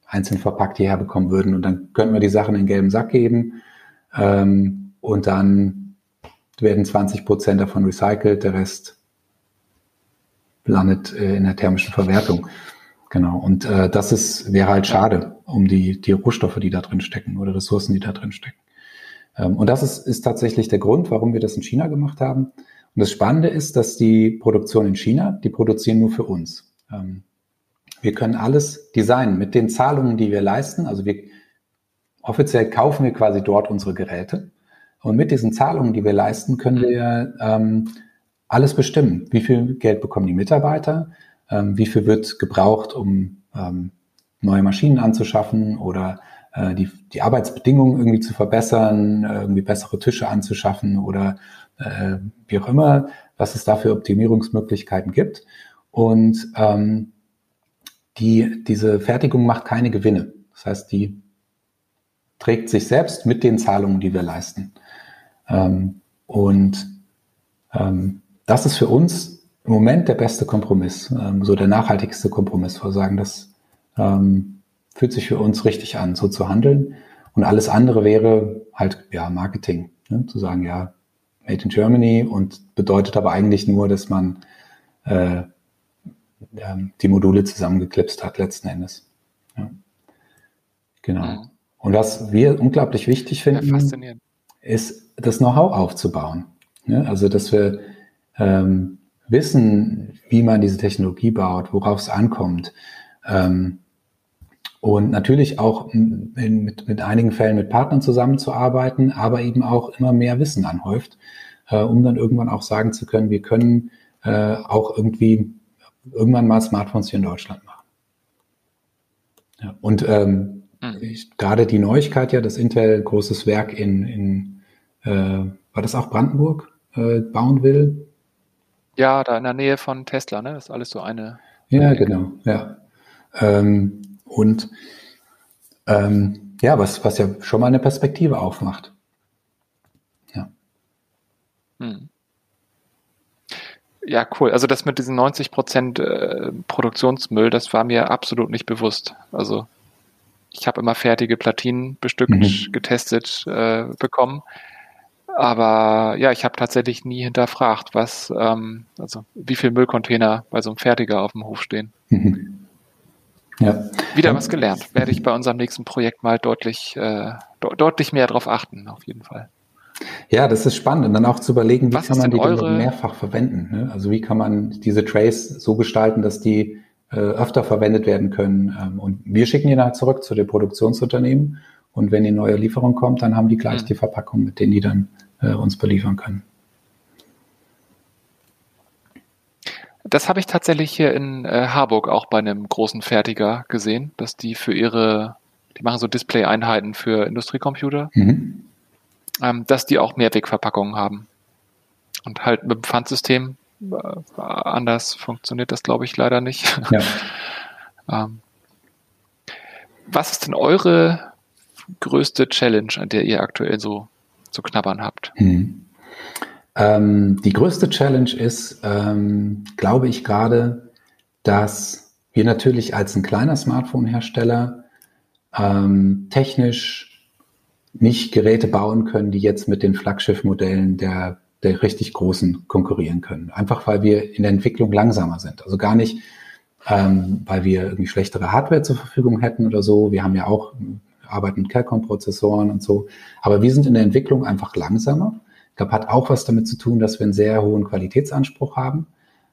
einzeln verpackt hierher bekommen würden. Und dann könnten wir die Sachen in den gelben Sack geben ähm, und dann werden 20 Prozent davon recycelt, der Rest landet äh, in der thermischen Verwertung. Genau. Und äh, das ist, wäre halt schade um die, die Rohstoffe, die da drin stecken oder Ressourcen, die da drin stecken. Ähm, und das ist, ist tatsächlich der Grund, warum wir das in China gemacht haben. Und das Spannende ist, dass die Produktion in China, die produzieren nur für uns. Ähm, wir können alles designen mit den Zahlungen, die wir leisten. Also wir offiziell kaufen wir quasi dort unsere Geräte. Und mit diesen Zahlungen, die wir leisten, können wir ähm, alles bestimmen. Wie viel Geld bekommen die Mitarbeiter? Ähm, wie viel wird gebraucht, um ähm, neue Maschinen anzuschaffen oder äh, die, die Arbeitsbedingungen irgendwie zu verbessern, irgendwie bessere Tische anzuschaffen oder äh, wie auch immer, was es da für Optimierungsmöglichkeiten gibt. Und ähm, die, diese Fertigung macht keine Gewinne. Das heißt, die trägt sich selbst mit den Zahlungen, die wir leisten. Ähm, und ähm, das ist für uns im Moment der beste Kompromiss, ähm, so der nachhaltigste Kompromiss. Wir sagen, das ähm, fühlt sich für uns richtig an, so zu handeln. Und alles andere wäre halt, ja, Marketing. Ne? Zu sagen, ja, Made in Germany und bedeutet aber eigentlich nur, dass man äh, die Module zusammengeklipst hat, letzten Endes. Ja. Genau. Und was wir unglaublich wichtig finden, ja, ist das Know-how aufzubauen. Ne? Also, dass wir ähm, wissen, wie man diese Technologie baut, worauf es ankommt. Ähm, Und natürlich auch in, mit, mit einigen Fällen mit Partnern zusammenzuarbeiten, aber eben auch immer mehr Wissen anhäuft, äh, um dann irgendwann auch sagen zu können, wir können äh, auch irgendwie irgendwann mal Smartphones hier in Deutschland machen. Ja, und ähm, mhm. ich, gerade die Neuigkeit ja, dass Intel ein großes Werk in, in äh, war das auch Brandenburg, äh, bauen will. Ja, da in der Nähe von Tesla, ne? Das ist alles so eine. Ja, genau, ja. Ähm, und ähm, ja, was, was ja schon mal eine Perspektive aufmacht. Ja. Hm. Ja, cool. Also das mit diesen 90 Prozent äh, Produktionsmüll, das war mir absolut nicht bewusst. Also ich habe immer fertige Platinen bestückt, mhm. getestet äh, bekommen. Aber ja, ich habe tatsächlich nie hinterfragt, was, ähm, also wie viel Müllcontainer bei so einem Fertiger auf dem Hof stehen. Mhm. Ja. Wieder was gelernt. Werde ich bei unserem nächsten Projekt mal deutlich, äh, de deutlich mehr darauf achten, auf jeden Fall. Ja, das ist spannend. Und dann auch zu überlegen, wie Was kann man die eure... mehrfach verwenden. Ne? Also wie kann man diese Trays so gestalten, dass die äh, öfter verwendet werden können. Ähm, und wir schicken die dann zurück zu den Produktionsunternehmen. Und wenn die neue Lieferung kommt, dann haben die gleich mhm. die Verpackung, mit denen die dann äh, uns beliefern können. Das habe ich tatsächlich hier in äh, Harburg auch bei einem großen Fertiger gesehen, dass die für ihre, die machen so Display-Einheiten für Industriecomputer. Mhm ähm, dass die auch Mehrwegverpackungen haben. Und halt mit dem Pfandsystem äh, anders funktioniert das, glaube ich, leider nicht. Ja. (laughs) ähm, was ist denn eure größte Challenge, an der ihr aktuell so zu knabbern habt? Hm. Ähm, die größte Challenge ist, ähm, glaube ich, gerade, dass wir natürlich als ein kleiner Smartphone-Hersteller ähm, technisch nicht Geräte bauen können, die jetzt mit den Flaggschiff-Modellen der, der richtig großen konkurrieren können. Einfach weil wir in der Entwicklung langsamer sind. Also gar nicht, ähm, weil wir irgendwie schlechtere Hardware zur Verfügung hätten oder so. Wir haben ja auch arbeiten mit Qualcomm-Prozessoren und so. Aber wir sind in der Entwicklung einfach langsamer. Ich glaube, hat auch was damit zu tun, dass wir einen sehr hohen Qualitätsanspruch haben.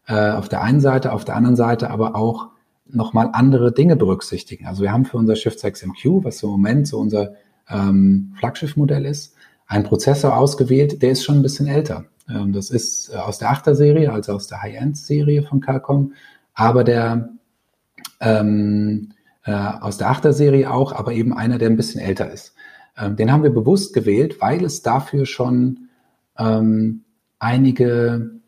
Äh, auf der einen Seite, auf der anderen Seite aber auch nochmal andere Dinge berücksichtigen. Also wir haben für unser Shift 6 MQ, was im Moment so unser ähm, Flaggschiffmodell ist, ein Prozessor ausgewählt, der ist schon ein bisschen älter. Ähm, das ist äh, aus der 8er Serie, also aus der High-End-Serie von Qualcomm, aber der ähm, äh, aus der 8er Serie auch, aber eben einer, der ein bisschen älter ist. Ähm, den haben wir bewusst gewählt, weil es dafür schon ähm, einige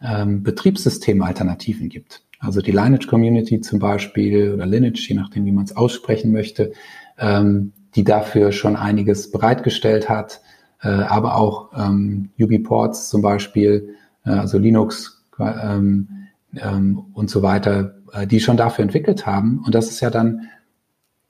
ähm, Betriebssystemalternativen gibt. Also die Lineage Community zum Beispiel oder Lineage, je nachdem, wie man es aussprechen möchte, ähm, die dafür schon einiges bereitgestellt hat, äh, aber auch ähm, UbiPorts zum Beispiel, äh, also Linux ähm, ähm, und so weiter, äh, die schon dafür entwickelt haben. Und das ist ja dann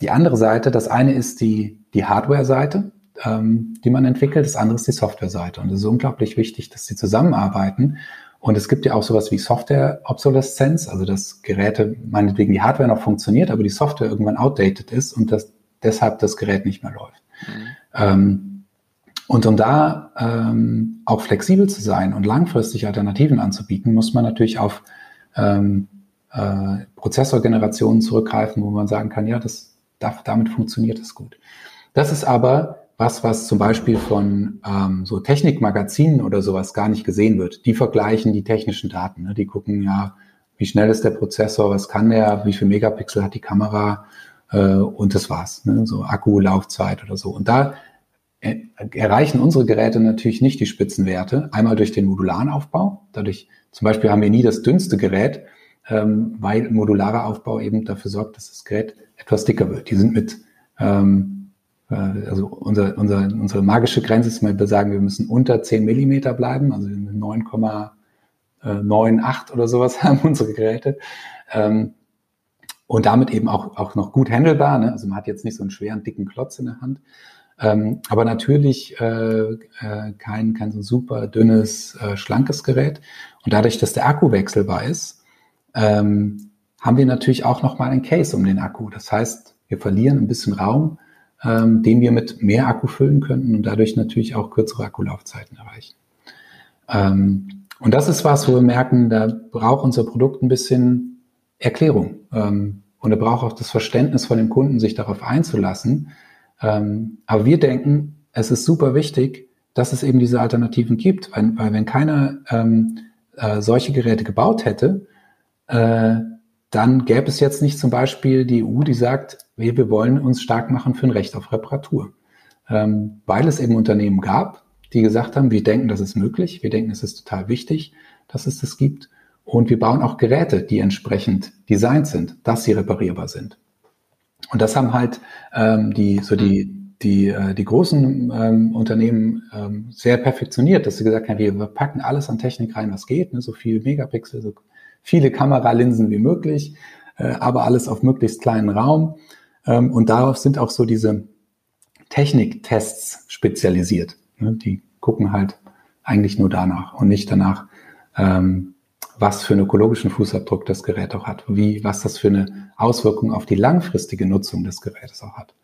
die andere Seite. Das eine ist die, die Hardware-Seite, ähm, die man entwickelt, das andere ist die Software-Seite. Und es ist unglaublich wichtig, dass sie zusammenarbeiten. Und es gibt ja auch sowas wie Software-Obsoleszenz, also dass Geräte, meinetwegen die Hardware noch funktioniert, aber die Software irgendwann outdated ist und dass deshalb das Gerät nicht mehr läuft. Mhm. Ähm, und um da ähm, auch flexibel zu sein und langfristig Alternativen anzubieten, muss man natürlich auf ähm, äh, Prozessorgenerationen zurückgreifen, wo man sagen kann, ja, das, damit funktioniert es gut. Das ist aber was, was zum Beispiel von ähm, so Technikmagazinen oder sowas gar nicht gesehen wird. Die vergleichen die technischen Daten. Ne? Die gucken ja, wie schnell ist der Prozessor, was kann der, wie viel Megapixel hat die Kamera äh, und das war's. Ne? So Akkulaufzeit oder so. Und da er, erreichen unsere Geräte natürlich nicht die Spitzenwerte. Einmal durch den modularen Aufbau. Dadurch, zum Beispiel haben wir nie das dünnste Gerät, ähm, weil modularer Aufbau eben dafür sorgt, dass das Gerät etwas dicker wird. Die sind mit, ähm, äh, also unser, unser, unsere magische Grenze ist, wir sagen, wir müssen unter 10 Millimeter bleiben, also 9,98 oder sowas (laughs) haben unsere Geräte. Ähm, und damit eben auch, auch noch gut handelbar. Ne? Also man hat jetzt nicht so einen schweren, dicken Klotz in der Hand. Ähm, aber natürlich äh, äh, kein, kein so super dünnes, äh, schlankes Gerät. Und dadurch, dass der Akku wechselbar ist, ähm, haben wir natürlich auch nochmal ein Case um den Akku. Das heißt, wir verlieren ein bisschen Raum, ähm, den wir mit mehr Akku füllen könnten und dadurch natürlich auch kürzere Akkulaufzeiten erreichen. Ähm, und das ist was, wo wir merken, da braucht unser Produkt ein bisschen Erklärung. Ähm, und er braucht auch das Verständnis von dem Kunden, sich darauf einzulassen. Ähm, aber wir denken, es ist super wichtig, dass es eben diese Alternativen gibt, weil, weil wenn keiner ähm, äh, solche Geräte gebaut hätte, äh, dann gäbe es jetzt nicht zum Beispiel die EU, die sagt, wir, wir wollen uns stark machen für ein Recht auf Reparatur. Ähm, weil es eben Unternehmen gab, die gesagt haben, wir denken, das ist möglich, wir denken, es ist total wichtig, dass es das gibt. Und wir bauen auch Geräte, die entsprechend designt sind, dass sie reparierbar sind. Und das haben halt ähm, die, so die, die, äh, die großen ähm, Unternehmen ähm, sehr perfektioniert, dass sie gesagt haben, wir packen alles an Technik rein, was geht, ne, so viel Megapixel, so viele Kameralinsen wie möglich, äh, aber alles auf möglichst kleinen Raum. Ähm, und darauf sind auch so diese Techniktests spezialisiert. Ne? Die gucken halt eigentlich nur danach und nicht danach, ähm, was für einen ökologischen Fußabdruck das Gerät auch hat, wie, was das für eine Auswirkung auf die langfristige Nutzung des Gerätes auch hat.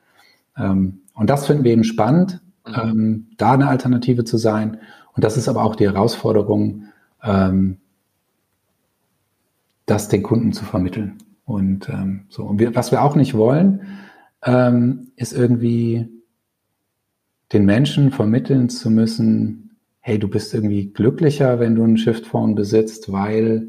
Ähm, und das finden wir eben spannend, mhm. ähm, da eine Alternative zu sein. Und das ist aber auch die Herausforderung, ähm, das den Kunden zu vermitteln. Und ähm, so. Und wir, was wir auch nicht wollen, ähm, ist irgendwie den Menschen vermitteln zu müssen, hey, du bist irgendwie glücklicher, wenn du ein Shift-Phone besitzt, weil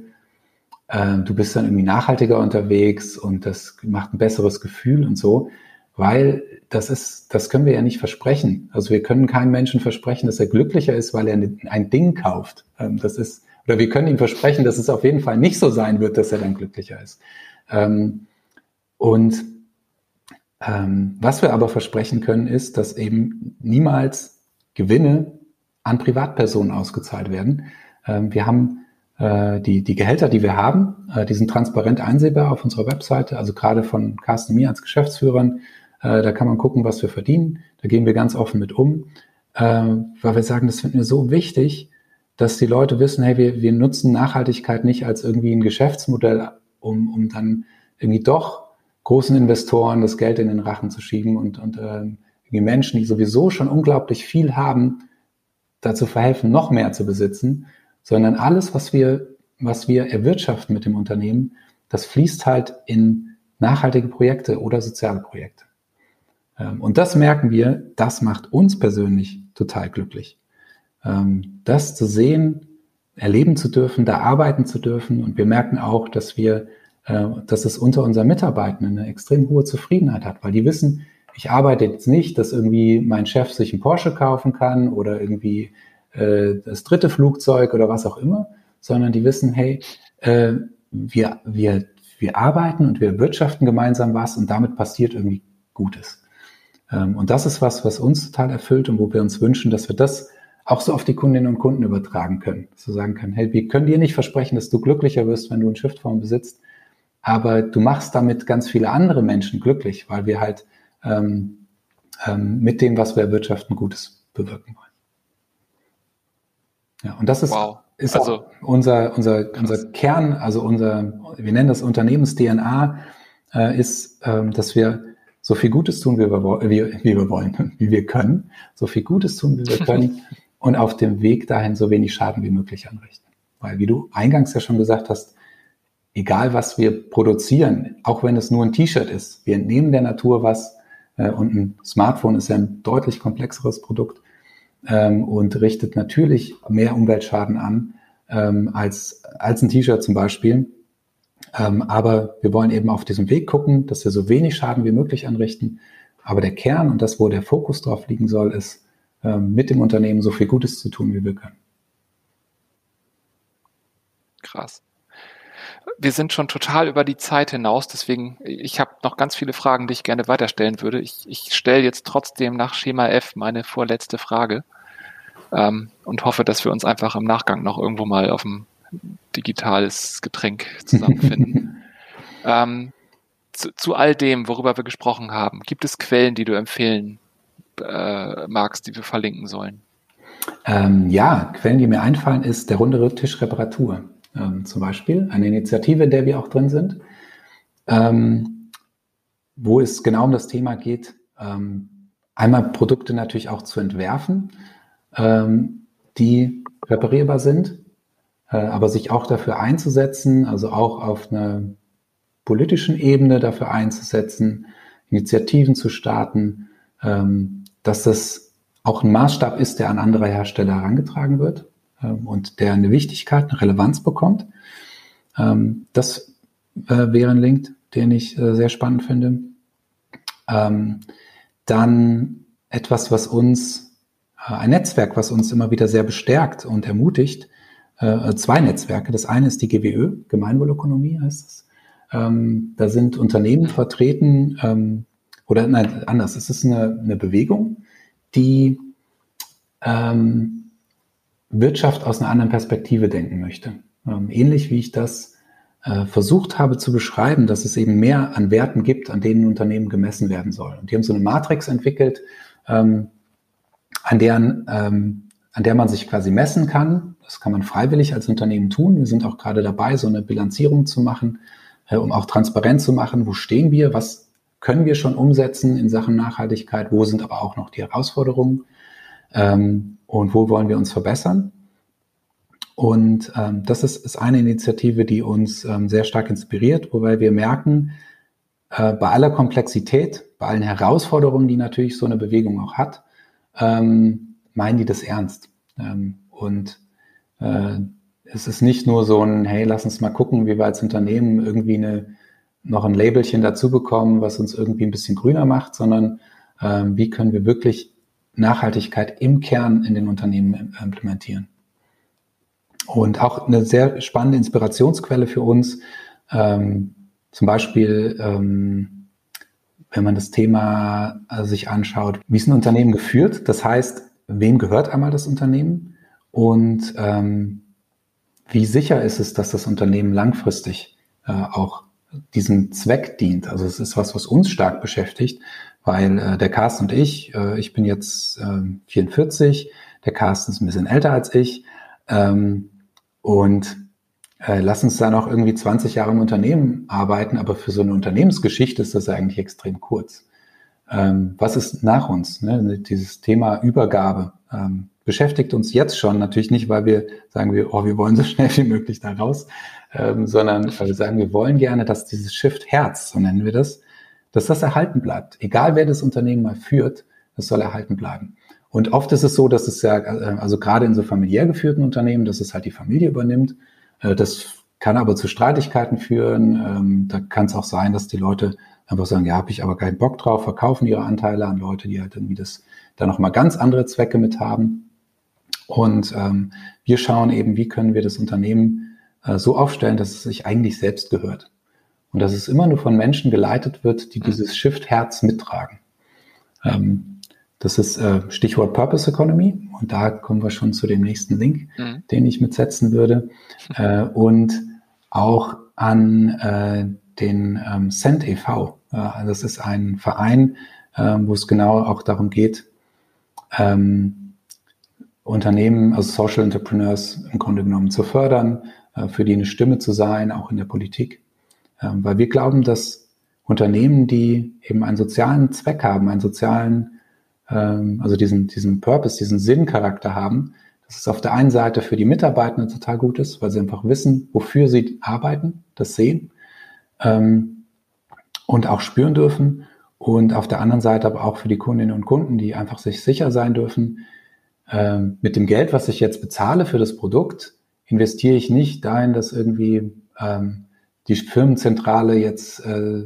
äh, du bist dann irgendwie nachhaltiger unterwegs und das macht ein besseres Gefühl und so, weil das ist, das können wir ja nicht versprechen. Also wir können keinem Menschen versprechen, dass er glücklicher ist, weil er ein Ding kauft. Ähm, das ist, oder wir können ihm versprechen, dass es auf jeden Fall nicht so sein wird, dass er dann glücklicher ist. Ähm, und ähm, was wir aber versprechen können, ist, dass eben niemals Gewinne an Privatpersonen ausgezahlt werden. Ähm, wir haben äh, die, die Gehälter, die wir haben, äh, die sind transparent einsehbar auf unserer Webseite, also gerade von Carsten und mir als Geschäftsführern. Äh, da kann man gucken, was wir verdienen. Da gehen wir ganz offen mit um, weil wir sagen, das finden wir so wichtig, dass die Leute wissen, hey, wir, wir nutzen Nachhaltigkeit nicht als irgendwie ein Geschäftsmodell, um, um dann irgendwie doch großen Investoren das Geld in den Rachen zu schieben und, und äh, die Menschen, die sowieso schon unglaublich viel haben, dazu verhelfen, noch mehr zu besitzen, sondern alles, was wir, was wir erwirtschaften mit dem Unternehmen, das fließt halt in nachhaltige Projekte oder soziale Projekte. Ähm, und das merken wir, das macht uns persönlich total glücklich das zu sehen, erleben zu dürfen, da arbeiten zu dürfen. Und wir merken auch, dass wir, äh, dass es unter unseren Mitarbeitenden eine extrem hohe Zufriedenheit hat, weil die wissen, ich arbeite jetzt nicht, dass irgendwie mein Chef sich einen Porsche kaufen kann oder irgendwie äh, das dritte Flugzeug oder was auch immer, sondern die wissen, hey, äh, wir, wir, wir arbeiten und wir wirtschaften gemeinsam was und damit passiert irgendwie Gutes. Ähm, und das ist was, was uns total erfüllt und wo wir uns wünschen, dass wir das auch so auf die Kundinnen und Kunden übertragen können. Dass du sagen können, hey, wir können dir nicht versprechen, dass du glücklicher wirst, wenn du ein Shiftform besitzt, aber du machst damit ganz viele andere Menschen glücklich, weil wir halt ähm, ähm, mit dem, was wir erwirtschaften, Gutes bewirken wollen. Ja, und das ist, wow. ist also, unser, unser, unser Kern, also unser, wir nennen das Unternehmens-DNA, äh, ist, ähm, dass wir so viel Gutes tun, wie wir, wie, wie wir wollen, (laughs) wie wir können, so viel Gutes tun, wie wir können, (laughs) und auf dem Weg dahin so wenig Schaden wie möglich anrichten. Weil, wie du eingangs ja schon gesagt hast, egal was wir produzieren, auch wenn es nur ein T-Shirt ist, wir entnehmen der Natur was äh, und ein Smartphone ist ja ein deutlich komplexeres Produkt ähm, und richtet natürlich mehr Umweltschaden an ähm, als, als ein T-Shirt zum Beispiel. Ähm, aber wir wollen eben auf diesem Weg gucken, dass wir so wenig Schaden wie möglich anrichten. Aber der Kern und das, wo der Fokus drauf liegen soll, ist, mit dem Unternehmen so viel Gutes zu tun, wie wir können. Krass. Wir sind schon total über die Zeit hinaus, deswegen, ich habe noch ganz viele Fragen, die ich gerne weiterstellen würde. Ich, ich stelle jetzt trotzdem nach Schema F meine vorletzte Frage ähm, und hoffe, dass wir uns einfach im Nachgang noch irgendwo mal auf ein digitales Getränk zusammenfinden. (laughs) ähm, zu, zu all dem, worüber wir gesprochen haben, gibt es Quellen, die du empfehlen äh, magst, die wir verlinken sollen? Ähm, ja, Quellen, die mir einfallen, ist der runde Tisch Reparatur ähm, zum Beispiel, eine Initiative, in der wir auch drin sind, ähm, wo es genau um das Thema geht, ähm, einmal Produkte natürlich auch zu entwerfen, ähm, die reparierbar sind, äh, aber sich auch dafür einzusetzen, also auch auf eine politischen Ebene dafür einzusetzen, Initiativen zu starten, ähm, dass das auch ein Maßstab ist, der an andere Hersteller herangetragen wird ähm, und der eine Wichtigkeit, eine Relevanz bekommt. Ähm, das äh, wäre ein Link, den ich äh, sehr spannend finde. Ähm, dann etwas, was uns, äh, ein Netzwerk, was uns immer wieder sehr bestärkt und ermutigt, äh, zwei Netzwerke. Das eine ist die GWÖ, Gemeinwohlökonomie heißt es. Ähm, da sind Unternehmen vertreten, ähm, oder nein, anders, es ist eine, eine Bewegung, die ähm, Wirtschaft aus einer anderen Perspektive denken möchte. Ähm, ähnlich wie ich das äh, versucht habe zu beschreiben, dass es eben mehr an Werten gibt, an denen Unternehmen gemessen werden soll. Und die haben so eine Matrix entwickelt, ähm, an, deren, ähm, an der man sich quasi messen kann. Das kann man freiwillig als Unternehmen tun. Wir sind auch gerade dabei, so eine Bilanzierung zu machen, äh, um auch transparent zu machen, wo stehen wir, was können wir schon umsetzen in Sachen Nachhaltigkeit, wo sind aber auch noch die Herausforderungen ähm, und wo wollen wir uns verbessern. Und ähm, das ist, ist eine Initiative, die uns ähm, sehr stark inspiriert, wobei wir merken, äh, bei aller Komplexität, bei allen Herausforderungen, die natürlich so eine Bewegung auch hat, ähm, meinen die das ernst. Ähm, und äh, es ist nicht nur so ein, hey, lass uns mal gucken, wie wir als Unternehmen irgendwie eine, noch ein Labelchen dazu bekommen, was uns irgendwie ein bisschen grüner macht, sondern ähm, wie können wir wirklich Nachhaltigkeit im Kern in den Unternehmen implementieren. Und auch eine sehr spannende Inspirationsquelle für uns, ähm, zum Beispiel, ähm, wenn man das Thema äh, sich anschaut, wie ist ein Unternehmen geführt? Das heißt, wem gehört einmal das Unternehmen? Und ähm, wie sicher ist es, dass das Unternehmen langfristig äh, auch diesem Zweck dient? Also es ist was, was uns stark beschäftigt, weil äh, der Carsten und ich, äh, ich bin jetzt äh, 44, der Carsten ist ein bisschen älter als ich, ähm, und äh, lass uns da noch irgendwie 20 Jahre im Unternehmen arbeiten, aber für so eine Unternehmensgeschichte ist das eigentlich extrem kurz. Ähm, was ist nach uns? Ne? Dieses Thema Übergabe ähm, beschäftigt uns jetzt schon, natürlich nicht, weil wir sagen, wir, oh, wir wollen so schnell wie möglich da raus, ähm, sondern weil wir sagen, wir wollen gerne, dass dieses Shift Herz, so nennen wir das, dass das erhalten bleibt. Egal wer das Unternehmen mal führt, das soll erhalten bleiben. Und oft ist es so, dass es ja, äh, also gerade in so familiär geführten Unternehmen, dass es halt die Familie übernimmt. Äh, das kann aber zu Streitigkeiten führen. Ähm, da kann es auch sein, dass die Leute einfach sagen, ja, habe ich aber keinen Bock drauf, verkaufen ihre Anteile an Leute, die halt irgendwie das da nochmal ganz andere Zwecke mit haben. Und ähm, wir schauen eben, wie können wir das Unternehmen äh, so aufstellen, dass es sich eigentlich selbst gehört. Und dass es immer nur von Menschen geleitet wird, die dieses Shift-Herz mittragen. Ähm, das ist äh, Stichwort Purpose Economy und da kommen wir schon zu dem nächsten Link, mhm. den ich mitsetzen würde. (laughs) Äh, und auch an äh, den ähm, Cent e.V. Äh, das ist ein Verein, äh, wo es genau auch darum geht, ähm, Unternehmen, also Social Entrepreneurs im Grunde genommen zu fördern, äh, für die eine Stimme zu sein, auch in der Politik. Ähm, weil wir glauben, dass Unternehmen, die eben einen sozialen Zweck haben, einen sozialen ähm, also diesen, diesen Purpose, diesen Sinncharakter haben, dass es auf der einen Seite für die Mitarbeitenden total gut ist, weil sie einfach wissen, wofür sie arbeiten, das sehen ähm, und auch spüren dürfen. Und auf der anderen Seite aber auch für die Kundinnen und Kunden, die einfach sich sicher sein dürfen, ähm, mit dem Geld, was ich jetzt bezahle für das Produkt, investiere ich nicht dahin, dass irgendwie ähm, die Firmenzentrale jetzt äh,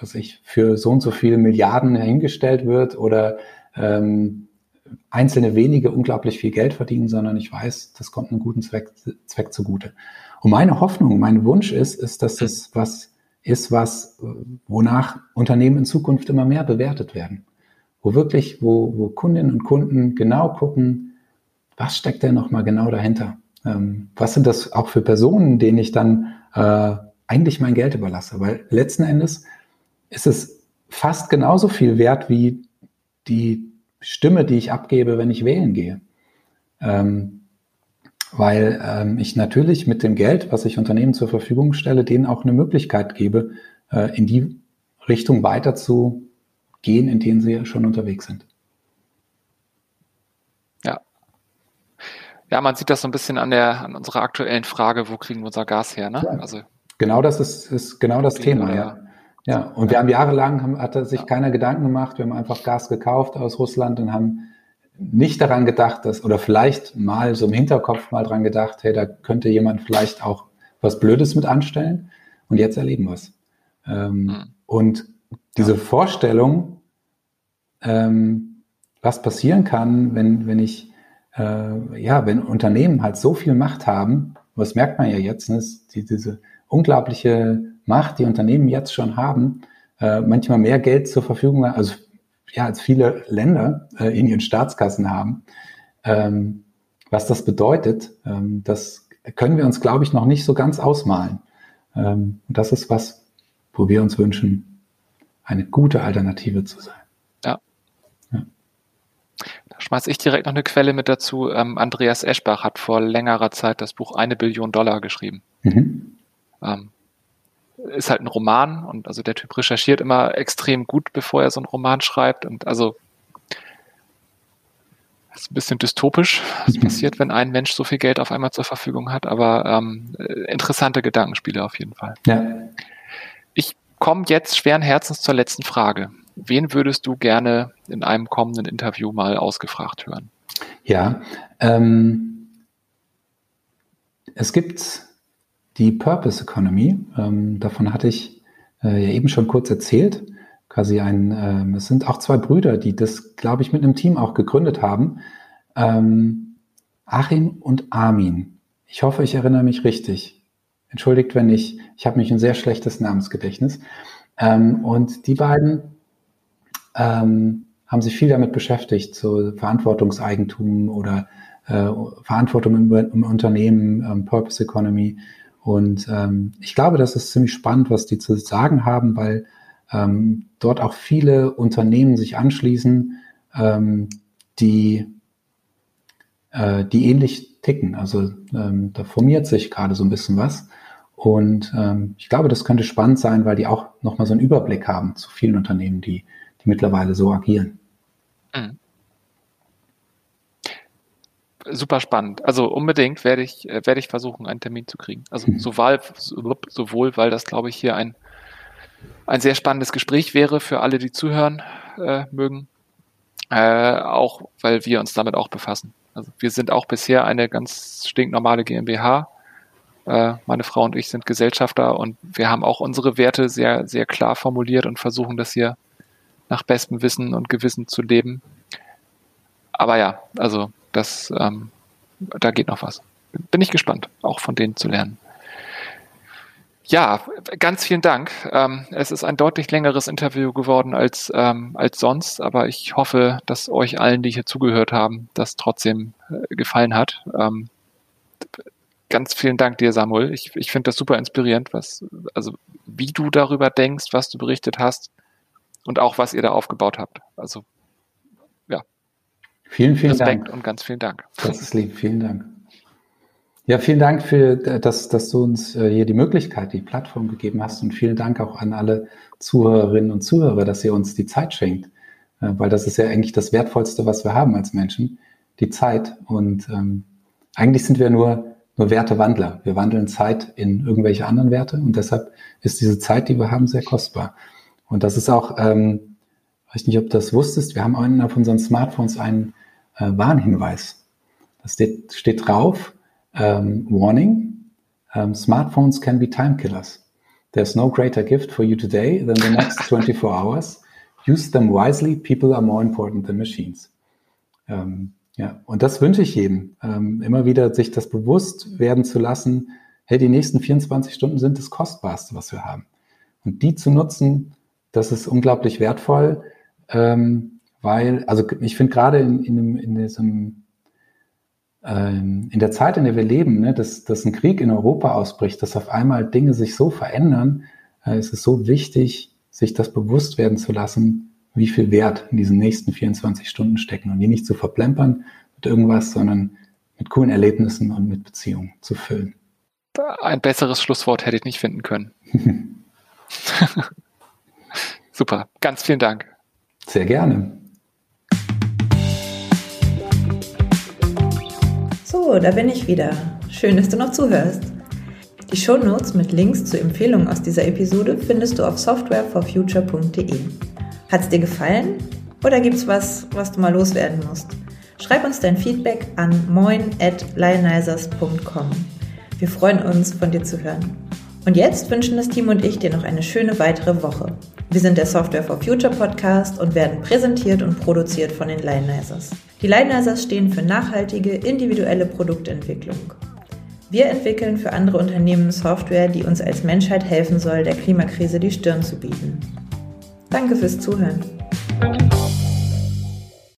was ich, für so und so viele Milliarden hingestellt wird oder ähm, einzelne wenige unglaublich viel Geld verdienen, sondern ich weiß, das kommt einem guten Zweck, Zweck zugute. Und meine Hoffnung, mein Wunsch ist, ist, dass das was ist, was, wonach Unternehmen in Zukunft immer mehr bewertet werden. Wo wirklich, wo, wo Kundinnen und Kunden genau gucken, was steckt denn nochmal genau dahinter? Ähm, was sind das auch für Personen, denen ich dann äh, eigentlich mein Geld überlasse? Weil letzten Endes ist es fast genauso viel wert wie die Stimme, die ich abgebe, wenn ich wählen gehe. Ähm, weil ähm, ich natürlich mit dem Geld, was ich Unternehmen zur Verfügung stelle, denen auch eine Möglichkeit gebe, äh, in die Richtung weiter zu gehen, in denen sie schon unterwegs sind. Ja. Ja, man sieht das so ein bisschen an der, an unserer aktuellen Frage, wo kriegen wir unser Gas her, ne? Ja. Also Genau das ist, ist genau das Thema, ja. Ja, und wir haben jahrelang, haben, hat sich keiner Gedanken gemacht, wir haben einfach Gas gekauft aus Russland und haben nicht daran gedacht, dass, oder vielleicht mal so im Hinterkopf mal dran gedacht, hey, da könnte jemand vielleicht auch was Blödes mit anstellen. Und jetzt erleben wir es. Ähm, mhm. Und diese ja. Vorstellung, ähm, was passieren kann, wenn, wenn ich, äh, ja, wenn Unternehmen halt so viel Macht haben, was merkt man ja jetzt, ne, die, diese unglaubliche Macht, die Unternehmen jetzt schon haben, äh, manchmal mehr Geld zur Verfügung, also ja, als viele Länder äh, in ihren Staatskassen haben. Ähm, was das bedeutet, ähm, das können wir uns, glaube ich, noch nicht so ganz ausmalen. Ähm, und das ist was, wo wir uns wünschen, eine gute Alternative zu sein. Ja. ja. Da schmeiße ich direkt noch eine Quelle mit dazu. Ähm, Andreas Eschbach hat vor längerer Zeit das Buch Eine Billion Dollar geschrieben. Mhm. Ähm, ist halt ein Roman und also der Typ recherchiert immer extrem gut, bevor er so einen Roman schreibt und also ist ein bisschen dystopisch, was mhm. passiert, wenn ein Mensch so viel Geld auf einmal zur Verfügung hat, aber ähm, interessante Gedankenspiele auf jeden Fall. Ja. Ich komme jetzt schweren Herzens zur letzten Frage. Wen würdest du gerne in einem kommenden Interview mal ausgefragt hören? Ja, ähm, es gibt die Purpose Economy, ähm, davon hatte ich äh, ja eben schon kurz erzählt. Quasi ein, ähm, es sind auch zwei Brüder, die das, glaube ich, mit einem Team auch gegründet haben. Ähm, Achim und Armin. Ich hoffe, ich erinnere mich richtig. Entschuldigt, wenn nicht. Ich habe mich ein sehr schlechtes Namensgedächtnis. Ähm, und die beiden ähm, haben sich viel damit beschäftigt, so Verantwortungseigentum oder äh, Verantwortung im, im Unternehmen, ähm, Purpose Economy. Und ähm, ich glaube, das ist ziemlich spannend, was die zu sagen haben, weil ähm, dort auch viele Unternehmen sich anschließen, ähm, die, äh, die ähnlich ticken. Also ähm, da formiert sich gerade so ein bisschen was. Und ähm, ich glaube, das könnte spannend sein, weil die auch nochmal so einen Überblick haben zu vielen Unternehmen, die, die mittlerweile so agieren. Mhm super spannend. Also unbedingt werde ich, äh, werde ich versuchen, einen Termin zu kriegen. Also mhm. sowohl, sowohl weil das, glaube ich, hier ein, ein sehr spannendes Gespräch wäre für alle, die zuhören äh, mögen, äh, auch weil wir uns damit auch befassen. Also wir sind auch bisher eine ganz stinknormale GmbH. Äh, meine Frau und ich sind Gesellschafter und wir haben auch unsere Werte sehr, sehr klar formuliert und versuchen das hier nach bestem Wissen und Gewissen zu leben. Aber ja, also das, ähm, da geht noch was. Bin ich gespannt, auch von denen zu lernen. Ja, ganz vielen Dank. Ähm, es ist ein deutlich längeres Interview geworden als, ähm, als sonst, aber ich hoffe, dass euch allen, die hier zugehört haben, das trotzdem äh, gefallen hat. Ähm, ganz vielen Dank dir, Samuel. Ich, ich finde das super inspirierend, was, also wie du darüber denkst, was du berichtet hast und auch was ihr da aufgebaut habt. Also Vielen, vielen Respekt Dank. und ganz vielen Dank. Das ist lieb. Vielen Dank. Ja, vielen Dank für, dass, dass du uns äh, hier die Möglichkeit, die Plattform gegeben hast und vielen Dank auch an alle Zuhörerinnen und Zuhörer, dass ihr uns die Zeit schenkt, äh, weil das ist ja eigentlich das Wertvollste, was wir haben als Menschen, die Zeit. Und ähm, eigentlich sind wir nur, nur Wertewandler. Wir wandeln Zeit in irgendwelche anderen Werte und deshalb ist diese Zeit, die wir haben, sehr kostbar. Und das ist auch, ähm, weiß nicht, ob du das wusstest, wir haben auf unseren Smartphones einen äh, Warnhinweis. Das steht, steht drauf, ähm, Warning, um, ähm, Smartphones can be time killers. There's no greater gift for you today than the next (laughs) 24 hours. Use them wisely, people are more important than machines. Ähm, ja, und das wünsche ich jedem, ähm, immer wieder sich das bewusst werden zu lassen, hey, die nächsten 24 Stunden sind das Kostbarste, was wir haben. Und die zu nutzen, das ist unglaublich wertvoll. Ähm, weil, also ich finde gerade in, in, in diesem in der Zeit, in der wir leben, ne, dass, dass ein Krieg in Europa ausbricht, dass auf einmal Dinge sich so verändern, äh, ist es so wichtig, sich das bewusst werden zu lassen, wie viel Wert in diesen nächsten 24 Stunden stecken und die nicht zu verplempern mit irgendwas, sondern mit coolen Erlebnissen und mit Beziehungen zu füllen. Ein besseres Schlusswort hätte ich nicht finden können. (laughs) (laughs) Super, ganz vielen Dank. Sehr gerne. So, da bin ich wieder. Schön, dass du noch zuhörst. Die Shownotes mit Links zu Empfehlungen aus dieser Episode findest du auf softwareforfuture.de. Hat es dir gefallen? Oder gibt's was, was du mal loswerden musst? Schreib uns dein Feedback an moin at lionizers.com. Wir freuen uns, von dir zu hören. Und jetzt wünschen das Team und ich dir noch eine schöne weitere Woche. Wir sind der Software for Future Podcast und werden präsentiert und produziert von den Lionizers. Die Lionizers stehen für nachhaltige, individuelle Produktentwicklung. Wir entwickeln für andere Unternehmen Software, die uns als Menschheit helfen soll, der Klimakrise die Stirn zu bieten. Danke fürs Zuhören.